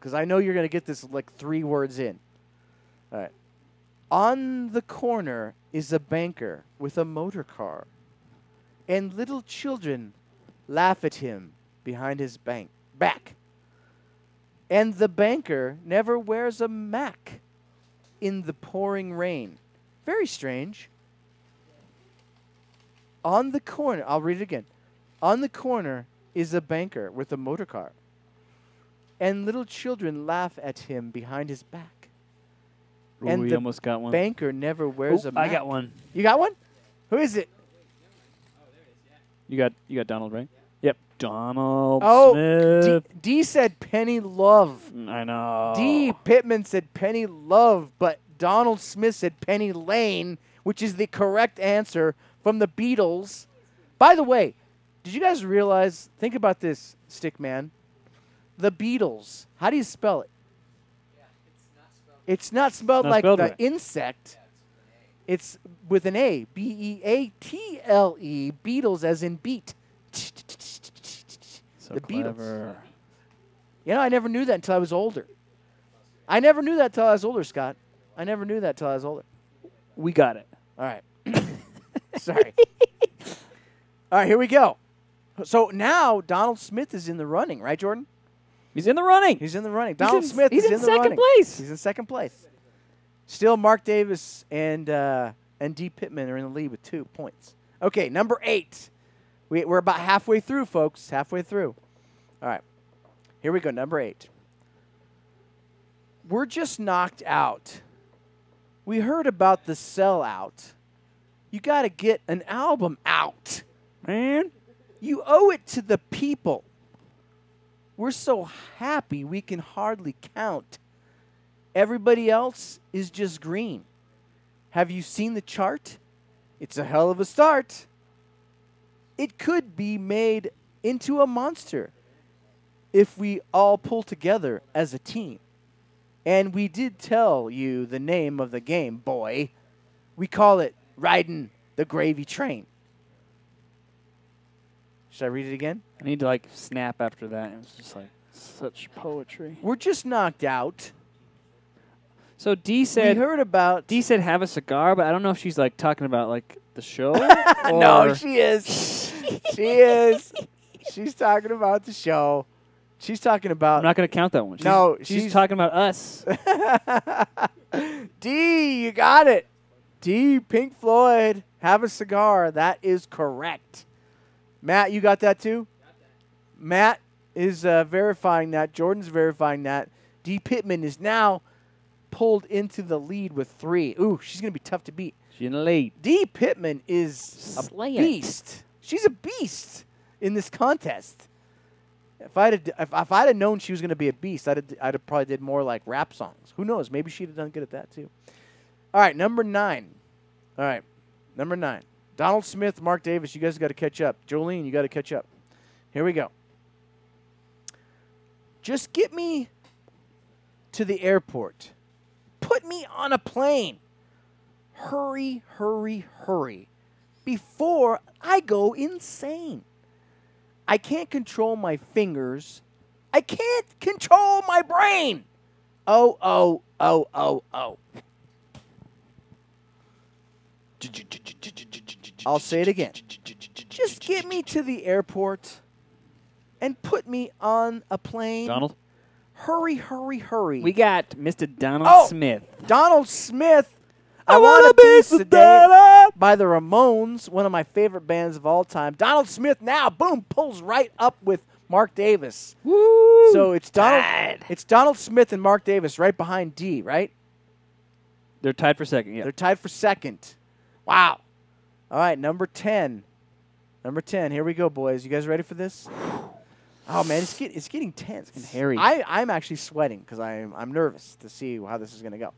because I know you're going to get this like three words in. On the corner is a banker with a motor car, and little children laugh at him behind his bank back. And the banker never wears a mac in the pouring rain. Very strange. On the corner, I'll read it again. On the corner is a banker with a motor car. And little children laugh at him behind his back. And we the almost got one. Banker never wears Ooh, a. I got one. You got one? Who is it? Oh, there it is. Yeah. You got you got Donald right? Yep, Donald Oh, Smith. D, D said Penny Love. Mm, I know. D. Pittman said Penny Love, but Donald Smith said Penny Lane, which is the correct answer from the Beatles. By the way, did you guys realize? Think about this, Stickman. The Beatles. How do you spell it? It's not spelled Not like spelled the right. insect. It's with an A. B E A T L E. Beatles as in beat. so the Beatles. clever. You know, I never knew that until I was older. I never knew that until I was older, Scott. I never knew that until I was older. We got it. All right. Sorry. All right, here we go. So now Donald Smith is in the running, right, Jordan? He's in the running. He's in the running. Donald in- Smith he's is in in, the second running. place. He's in second place. Still, Mark Davis and uh, and D Pittman are in the lead with two points. Okay, number eight. We, we're about halfway through, folks. Halfway through. All right. Here we go. Number eight. We're just knocked out. We heard about the sellout. You got to get an album out. Man, You owe it to the people. We're so happy we can hardly count. Everybody else is just green. Have you seen the chart? It's a hell of a start. It could be made into a monster if we all pull together as a team. And we did tell you the name of the game, boy. We call it Riding the Gravy Train. Should I read it again? I need to like snap after that. It was just like such poetry. We're just knocked out. So D said we heard about. D said have a cigar, but I don't know if she's like talking about like the show. no, she is. she is. She's talking about the show. She's talking about. I'm not going to count that one. She's, No, she's, she's- talking about us. D, you got it. D, Pink Floyd, have a cigar. That is correct. Matt, you got that too? Matt is uh, verifying that. Jordan's verifying that. D. Pittman is now pulled into the lead with three. Ooh, she's going to be tough to beat. She's in the lead. D. Pittman is Slay a beast. She's a beast in this contest. If I'd have, if, if I'd have known she was going to be a beast, I'd have, I'd have probably did more like rap songs. Who knows? Maybe she'd have done good at that too. All right, number nine. All right, number nine. Donald Smith, Mark Davis. You guys got to catch up. Jolene, you got to catch up. Here we go. Just get me to the airport. Put me on a plane. Hurry, hurry, hurry. Before I go insane. I can't control my fingers. I can't control my brain. Oh, oh, oh, oh, oh. I'll say it again. Just get me to the airport and put me on a plane. Donald. Hurry, hurry, hurry. We got Mr. Donald Oh! Smith. Donald Smith. I, I want wanna be be sedated sedated. by the Ramones, one of my favorite bands of all time. Donald Smith now, boom, pulls right up with Mark Davis. Woo! So it's Donald. Tied. It's Donald Smith and Mark Davis right behind D. Right? They're tied for second. Yeah. They're tied for second. Wow. All right, number ten. Number ten. Here we go, boys. You guys ready for this? Oh man, it's get, it's getting tense and hairy. I I'm actually sweating because I'm I'm nervous to see how this is gonna go.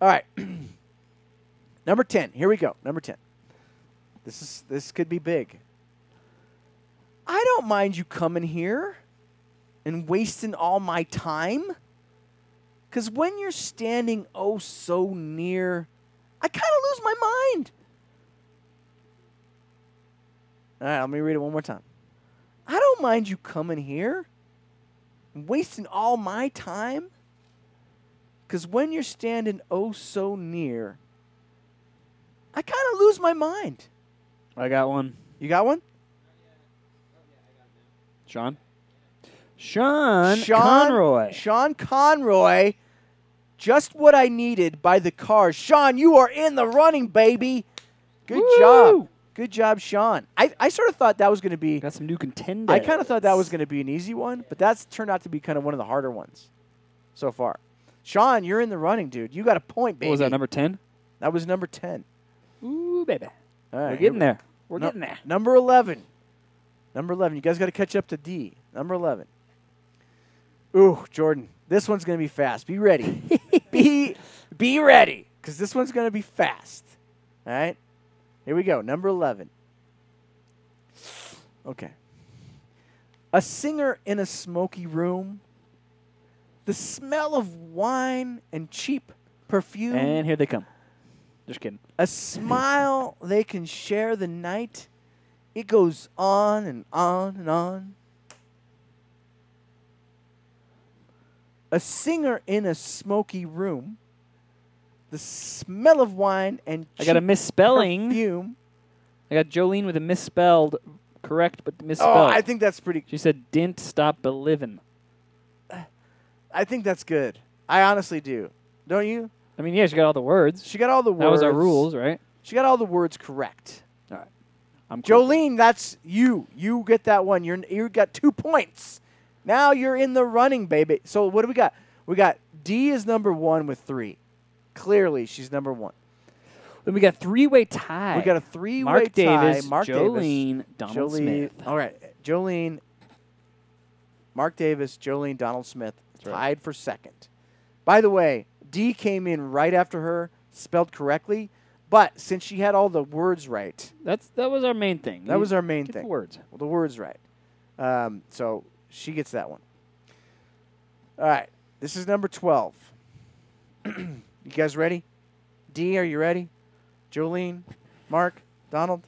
All right. number ten. Here we go. Number ten. This is this could be big. I don't mind you coming here and wasting all my time. Because when you're standing oh so near, I kind of lose my mind. All right, let me read it one more time. I don't mind you coming here and wasting all my time. Because when you're standing oh so near, I kind of lose my mind. I got one. You got one? Sean. Sean, Sean Conroy. Sean Conroy. Just what I needed by the cars. Sean, you are in the running, baby. Good Woo! job. Good job, Sean. I, I sort of thought that was going to be. Got some new contenders. I kind of thought that was going to be an easy one, but that's turned out to be kind of one of the harder ones so far. Sean, you're in the running, dude. You got a point, baby. What was that, number 10? That was number 10. Ooh, baby. All right, We're getting there. We're No- getting there. Number 11. Number 11. You guys got to catch up to D. Number 11. Ooh, Jordan. This one's going to be fast. Be ready. be be ready cuz this one's going to be fast. All right? Here we go. Number 11. Okay. A singer in a smoky room. The smell of wine and cheap perfume And here they come. Just kidding. a smile they can share the night. It goes on and on and on. A singer in a smoky room. The smell of wine and I got a misspelling. perfume. I got Jolene with a misspelled, correct, but misspelled. Oh, I think that's pretty. she said, "Didn't stop believing." I think that's good. I honestly do. Don't you? I mean, yeah, she got all the words. She got all the words. That was our rules, right? She got all the words correct. I'm cool. Jolene, that's you. You get that one. You're you got two points. Now you're in the running, baby. So what do we got? We got D is number one with three. Clearly, she's number one. Then we got three-way tie. We got a three-way Mark tie. Davis, Mark Jolene, Davis, Donald Jolene. Smith. All right, Jolene, Mark Davis, Jolene, Donald Smith right. tied for second. By the way, D came in right after her, spelled correctly, but since she had all the words right, That's that was our main thing. that You was our main get the thing. words. Well, the word's right. Um, so she gets that one. All right. This is number 12. you guys ready? D, are you ready? Jolene, Mark, Donald?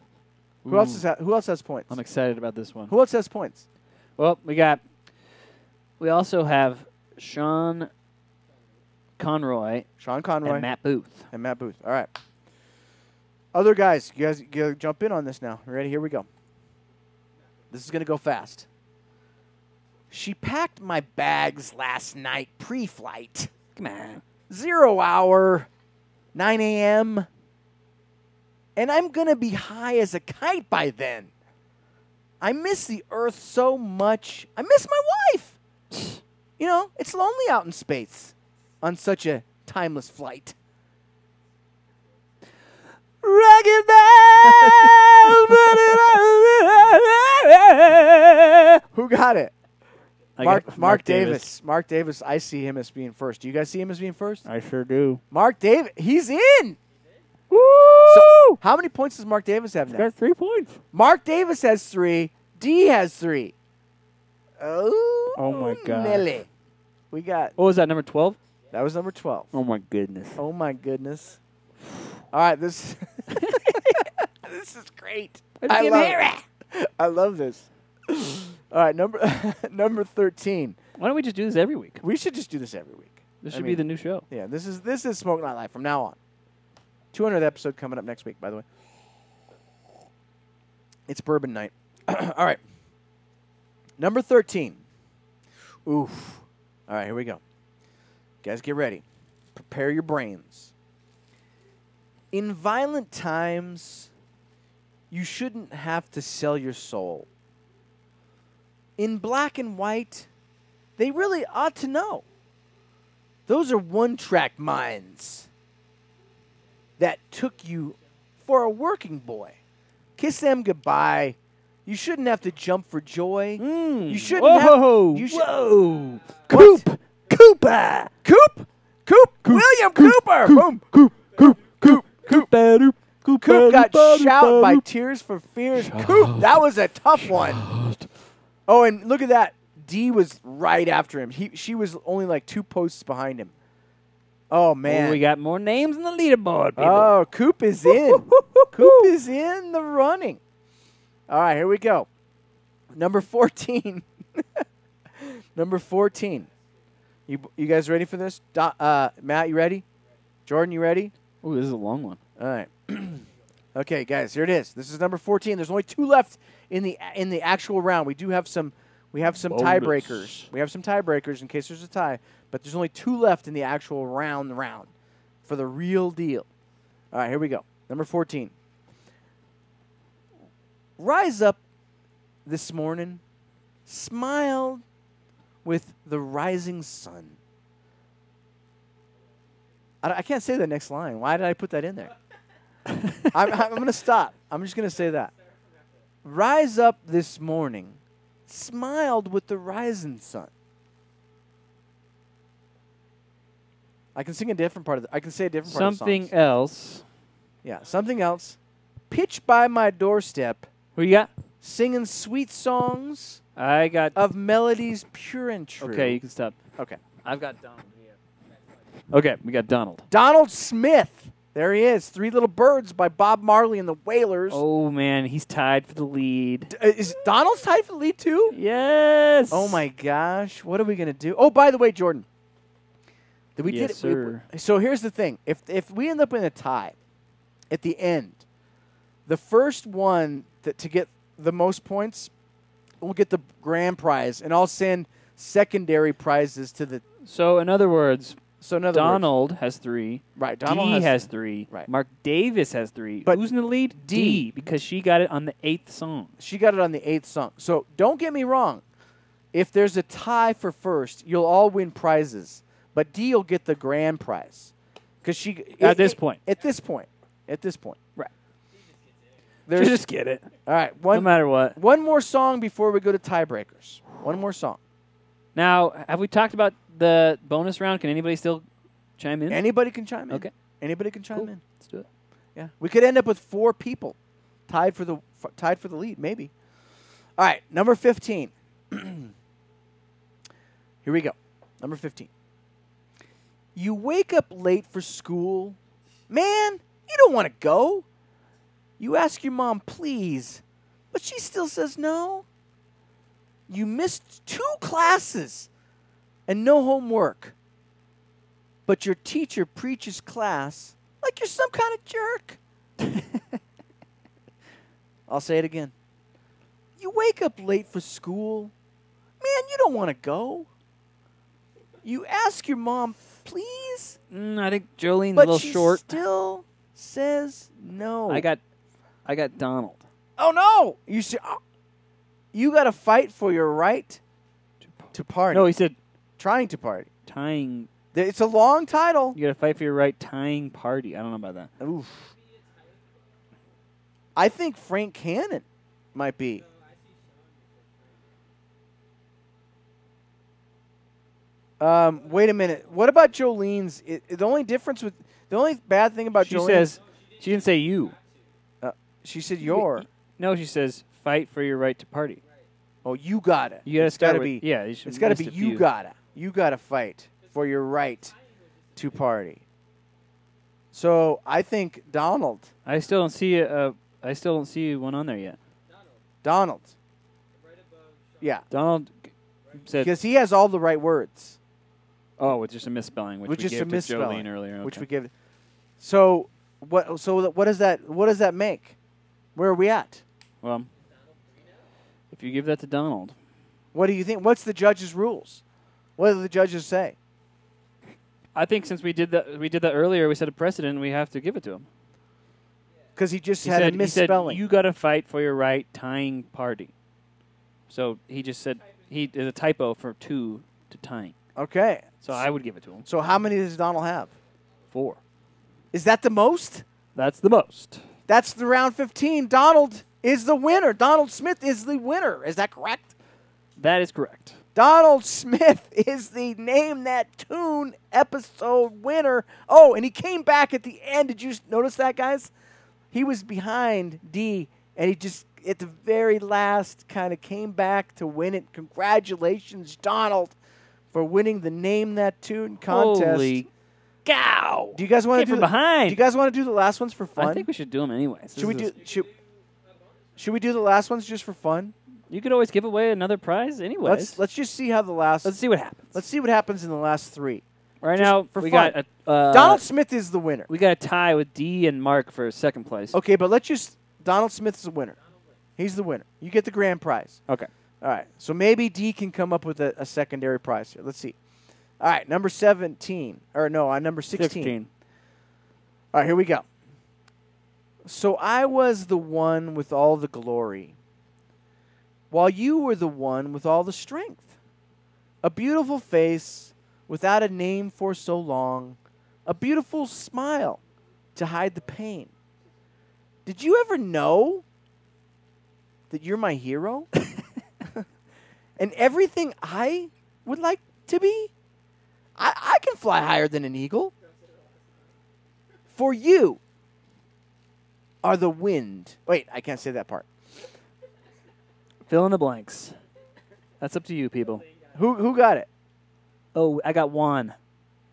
Who else, is ha- who else has points? I'm excited about this one. Who else has points? Well, we got. We also have Sean Conroy Sean Conroy and Matt Booth. and Matt Booth. All right. Other guys, you guys you jump in on this now. Ready? Here we go. This is going to go fast. She packed my bags last night pre flight. Come on. Zero hour, 9 a.m. And I'm going to be high as a kite by then. I miss the earth so much. I miss my wife. You know, it's lonely out in space on such a timeless flight. Bell! Who got it? I Mark, got Mark, Davis. Mark Davis. I see him as being first. Do you guys see him as being first? I sure do. Mark Davis. He's in. Woo! So, how many points does Mark Davis have now? got three points. Mark Davis has three. D has three. Oh, Oh my God. Nelly. We got What was that? Number twelve. that was number twelve. Oh my goodness. Oh my goodness. All right, this this is great. I love it. I love this. All right, number number thirteen. Why don't we just do this every week? We should just do this every week. This I should mean- be the new show. Yeah, this is this is Smoke Night Live from now on. 200th episode coming up next week, by the way. It's bourbon night. All right. Number 13. Oof. All right, here we go. Guys, get ready. Prepare your brains. In violent times, you shouldn't have to sell your soul. In black and white, they really ought to know. Those are one track minds that took you for a working boy. Kiss them goodbye. You shouldn't have to jump for joy. Mm. You shouldn't Whoa! have. You should, Whoa! Coop! Cooper! Coop! Coop! William Cooper! Boom! Coop! Coop! Coop! Coop! Coop got Shout by Tears for Fears. Coop, that was a tough one. Oh, and look at that. D was right after him. He, she was only like two posts behind him. Oh man. We got more names in the leaderboard, people. Oh, Coop is in. Coop is in the running. All right, here we go. Number 14. Number 14. You, you guys ready for this? Do, uh, Matt, you ready? Jordan, you ready? Oh, this is a long one. All right. okay, guys, here it is. This is number 14. There's only two left in the in the actual round. We do have some We have some tiebreakers. We have some tiebreakers in case there's a tie, but there's only two left in the actual round round for the real deal. All right, here we go. Number 14. Rise up this morning, smiled with the rising sun. I, I can't say the next line. Why did I put that in there? I'm, I'm going to stop. I'm just going to say that. Rise up this morning, smiled with the rising sun. I can sing a different part of the, I can say a different part of the Something else. Yeah, something else. Pitch by my doorstep, Who you got? singing sweet songs I got. of melodies pure and true. okay, you can stop. Okay. I've got Donald here. Okay, we got Donald. Donald Smith. There he is. Three Little Birds by Bob Marley and the Wailers. Oh man, he's tied for the lead. D- uh, is Donald's tied for the lead too? Yes. Oh my gosh, what are we gonna do? Oh, by the way, Jordan, did we Yes, did we- sir. so here's the thing: if if we end up in a tie at the end, the first one that to get the most points will get the grand prize, and I'll send secondary prizes to the. So in other words, So in other words, Donald has three. right? Donald D has, has, three. Right. Mark Davis has three. But Who's in the lead? D. because she got it on the eighth song. She got it on the eighth song. So don't get me wrong. If there's a tie for first, you'll all win prizes, but D will get the grand prize because she At this point. At this point. At this point. Right. There's Just get it. all right. No matter what. one more song before we go to tiebreakers. One more song. Now, have we talked about the bonus round? Can anybody still chime in? Anybody can chime in. Okay. Anybody can chime Cool. in. Let's do it. Yeah. We could end up with four people tied for the f- tied for the lead, maybe. All right, number 15. Here we go. Number 15. You wake up late for school. Man, you don't want to go. You ask your mom, please, but she still says no. You missed two classes and no homework. But your teacher preaches class like you're some kind of jerk. I'll say it again. You wake up late for school. Man, you don't want to go. You ask your mom, please, Mm, I think Jolene's a but little she short. still says no. I got, I got Donald. Oh no! You see, oh, you got to fight for your right to party. No, he said trying to party. Tying. It's a long title. You got to fight for your right tying party. I don't know about that. Oof. I think Frank Cannon might be. Um, wait a minute. What about Jolene's? i the only difference with the only bad thing about She Jolene, says, she didn't say you. she said your. No, she says fight for your right to party. Oh, you got it. You got to It's start gotta with be. yeah. It's got to be a you gotta. You gotta fight for your right to party. So I think Donald, I still don't see a. I still don't see one on there yet. Donald. Yeah, Donald said, because he has all the right words. "Oh, with just a misspelling, which With we gave a to misspelling, Jolene earlier." which we give. So what? So what does that? What does that make? Where are we at? Well, if you give that to Donald, What do you think? What's the judges' rules? What do the judges say? I think since we did that, we did that earlier. We set a precedent. We have to give it to him. Because he just He had said, a he said, misspelling. "You got to fight for your right tying party." So he just said he did a typo for two to tying. okay. So I would give it to him. So how many does Donald have? Four. Is that the most? That's the most. That's the round 15. Donald is the winner. Donald Smith is the winner. Is that correct? That is correct. Donald Smith is the Name That Tune episode winner. Oh, and he came back at the end. Did you notice that, guys? He was behind D, and he just, at the very last, kind of came back to win it. Congratulations, Donald, for winning the Name That Tune contest. Holy cow! do you guys want to do the, behind. Do you guys want to do the last ones for fun? I think we should do them anyways. should we do should, should we do the last ones just for fun? You could always give away another prize anyway. Let's let's just see how the last Let's see what happens. let's see what happens in the last three. right just now for we fun. got a uh, Donald Smith is the winner. We got a tie with D and Mark for second place. Okay, but let's just Donald Smith is the winner. He's the winner. You get the grand prize. Okay. All right. So maybe D can come up with a, a secondary prize here. Let's see. All right. Number 17. Or no, on number 16. 16. All right, here we go. So I was the one with all the glory, while you were the one with all the strength. A beautiful face without a name for so long, a beautiful smile to hide the pain. Did you ever know that you're my hero? and everything I would like to be? I, I can fly higher than an eagle. For you are the wind. Wait, I can't say that part. Fill in the blanks. That's up to you, people. Who who got it? Oh, I got one.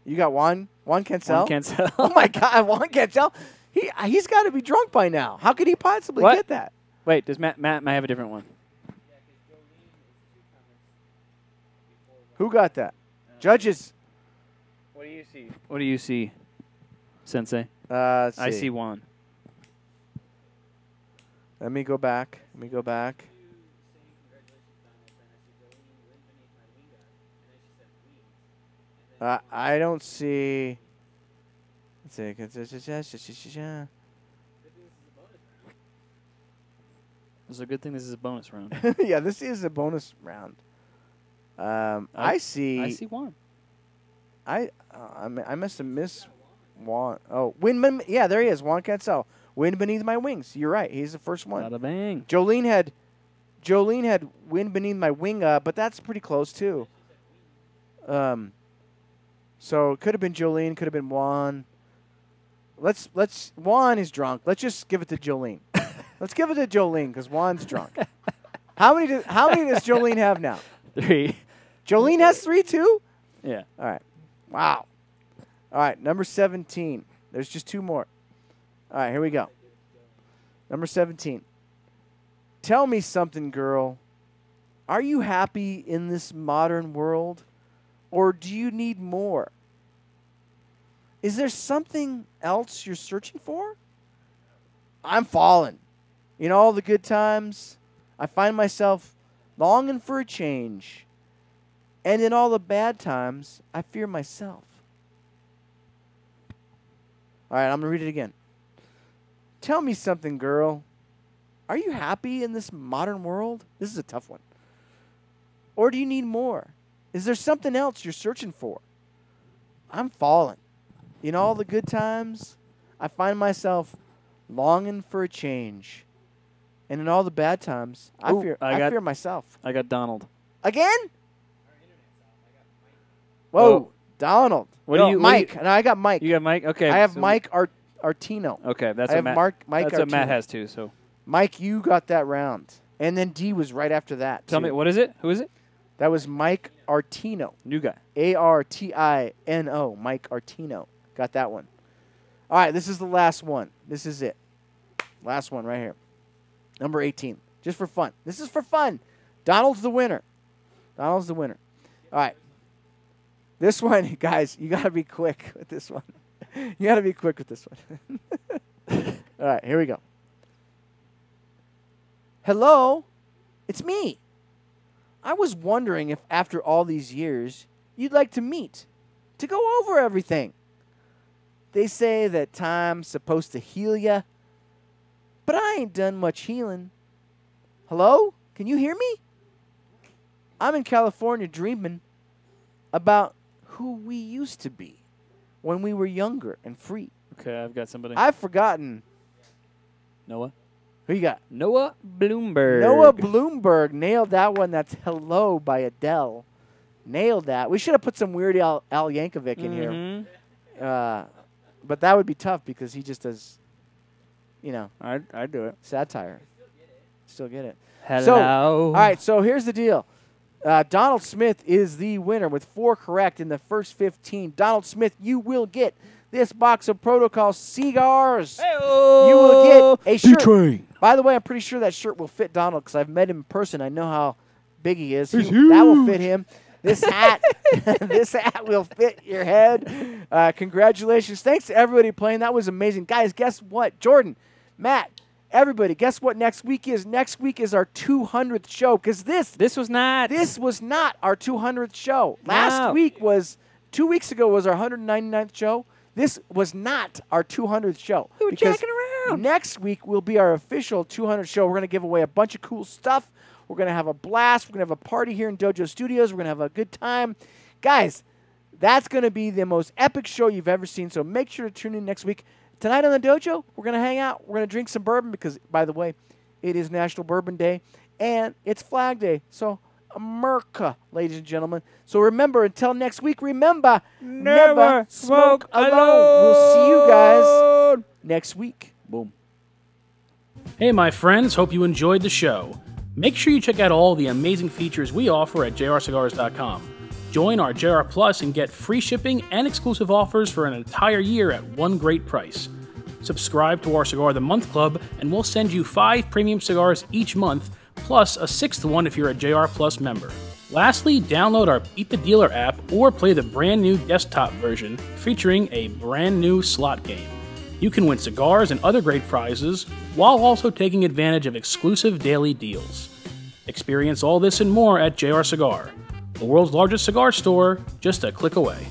You got Juan Juan Cancel. Juan Cancel. Oh my God, Juan Cancel. He he's got to be drunk by now. How could he possibly What? get that? Wait, does Matt Matt might have a different one? Who got that? Judges. What do you see? What do you see, Sensei? Uh, let's I see. see one. Let me go back. Let me go back. Uh, I don't see. It's a good thing this is a bonus round. yeah, this is a bonus round. Um, I, I- see. I see one. I uh, I, must have missed Juan. Oh, wind. Ben- yeah, there he is. Juan Cancel. Wind beneath my wings. You're right. He's the first one. Bada bang. Jolene had, Jolene had wind beneath my wing. Uh, but that's pretty close too. Um. So it could have been Jolene. Could have been Juan. Let's let's Juan is drunk. Let's just give it to Jolene. let's give it to Jolene because Juan's drunk. how many? Do, how many does Jolene have now? Three. Jolene has three too. Yeah. All right. Wow. All right, number 17. There's just two more. All right, here we go. Number 17. Tell me something, girl. Are you happy in this modern world? Or do you need more? Is there something else you're searching for? I'm fallen. In all the good times, I find myself longing for a change. And in all the bad times, I fear myself. All right, I'm going to read it again. Tell me something, girl. Are you happy in this modern world? This is a tough one. Or do you need more? Is there something else you're searching for? I'm falling. In all the good times, I find myself longing for a change. And in all the bad times, I Ooh, fear I I, got- fear myself. I got Donald. Again? Whoa, Oh. Donald. What No, do you- what do you- Mike. no, I got Mike. You got Mike. Okay. I have so- Mike Art- Artino. Okay, that's I have Matt. Mark- Mike that's what Matt has too. So Mike, you got that round. And then D was right after that. tell too. me what is it? Who is it? That was Mike Artino. New guy. A R T I N O. Mike Artino. Got that one. All right, this is the last one. This is it. Last one right here. Number 18. Just for fun. This is for fun. Donald's the winner. Donald's the winner. All right. This one, guys, you got to be quick with this one. you got to be quick with this one. All right, here we go. Hello, it's me. I was wondering if after all these years you'd like to meet to go over everything. They say that time's supposed to heal ya, but I ain't done much healing. Hello? Can you hear me? I'm in California dreaming about who we used to be when we were younger and free. Okay, I've got somebody. I've forgotten. Noah. Who you got? Noah Bloomberg. Noah Bloomberg nailed that one. That's Hello by Adele. Nailed that. We should have put some Weird Al, Al Yankovic in here. Mhm. Uh, but that would be tough because he just does, you know, I'd I'd do it. satire. Still get it. Hello. So, all right, so here's the deal. Uh, Donald Smith is the winner with four correct in the first 15. Donald Smith, you will get this box of Protocol cigars. You will get a shirt. By the way, I'm pretty sure that shirt will fit Donald because I've met him in person. I know how big he is. He- that will fit him. This hat, this hat will fit your head. Uh, congratulations! Thanks to everybody playing. That was amazing, guys. Guess what? Jordan, Matt, Everybody, guess what next week is? Next week is our 200th show because this This was not. this was not our 200th show. Last No. week was two weeks ago was our 199th show. This was not our 200th show. We were jacking around. Next week will be our official 200th show. We're going to give away a bunch of cool stuff. We're going to have a blast. We're going to have a party here in Dojo Studios. We're going to have a good time. Guys, that's going to be the most epic show you've ever seen. So make sure to tune in next week. Tonight on the dojo, we're going to hang out. We're going to drink some bourbon because, by the way, it is National Bourbon Day and it's Flag Day. So, America, ladies and gentlemen. So remember, until next week, remember never, smoke alone. We'll see you guys next week. Boom. Hey, my friends, hope you enjoyed the show. Make sure you check out all the amazing features we offer at jrcigars.com. Join our JR Plus and get free shipping and exclusive offers for an entire year at one great price. Subscribe to our Cigar of the Month Club, and we'll send you five premium cigars each month, plus a sixth one if you're a JR Plus member. Lastly, download our Beat the Dealer app or play the brand new desktop version featuring a brand new slot game. You can win cigars and other great prizes while also taking advantage of exclusive daily deals. Experience all this and more at JR Cigar, the world's largest cigar store, just a click away.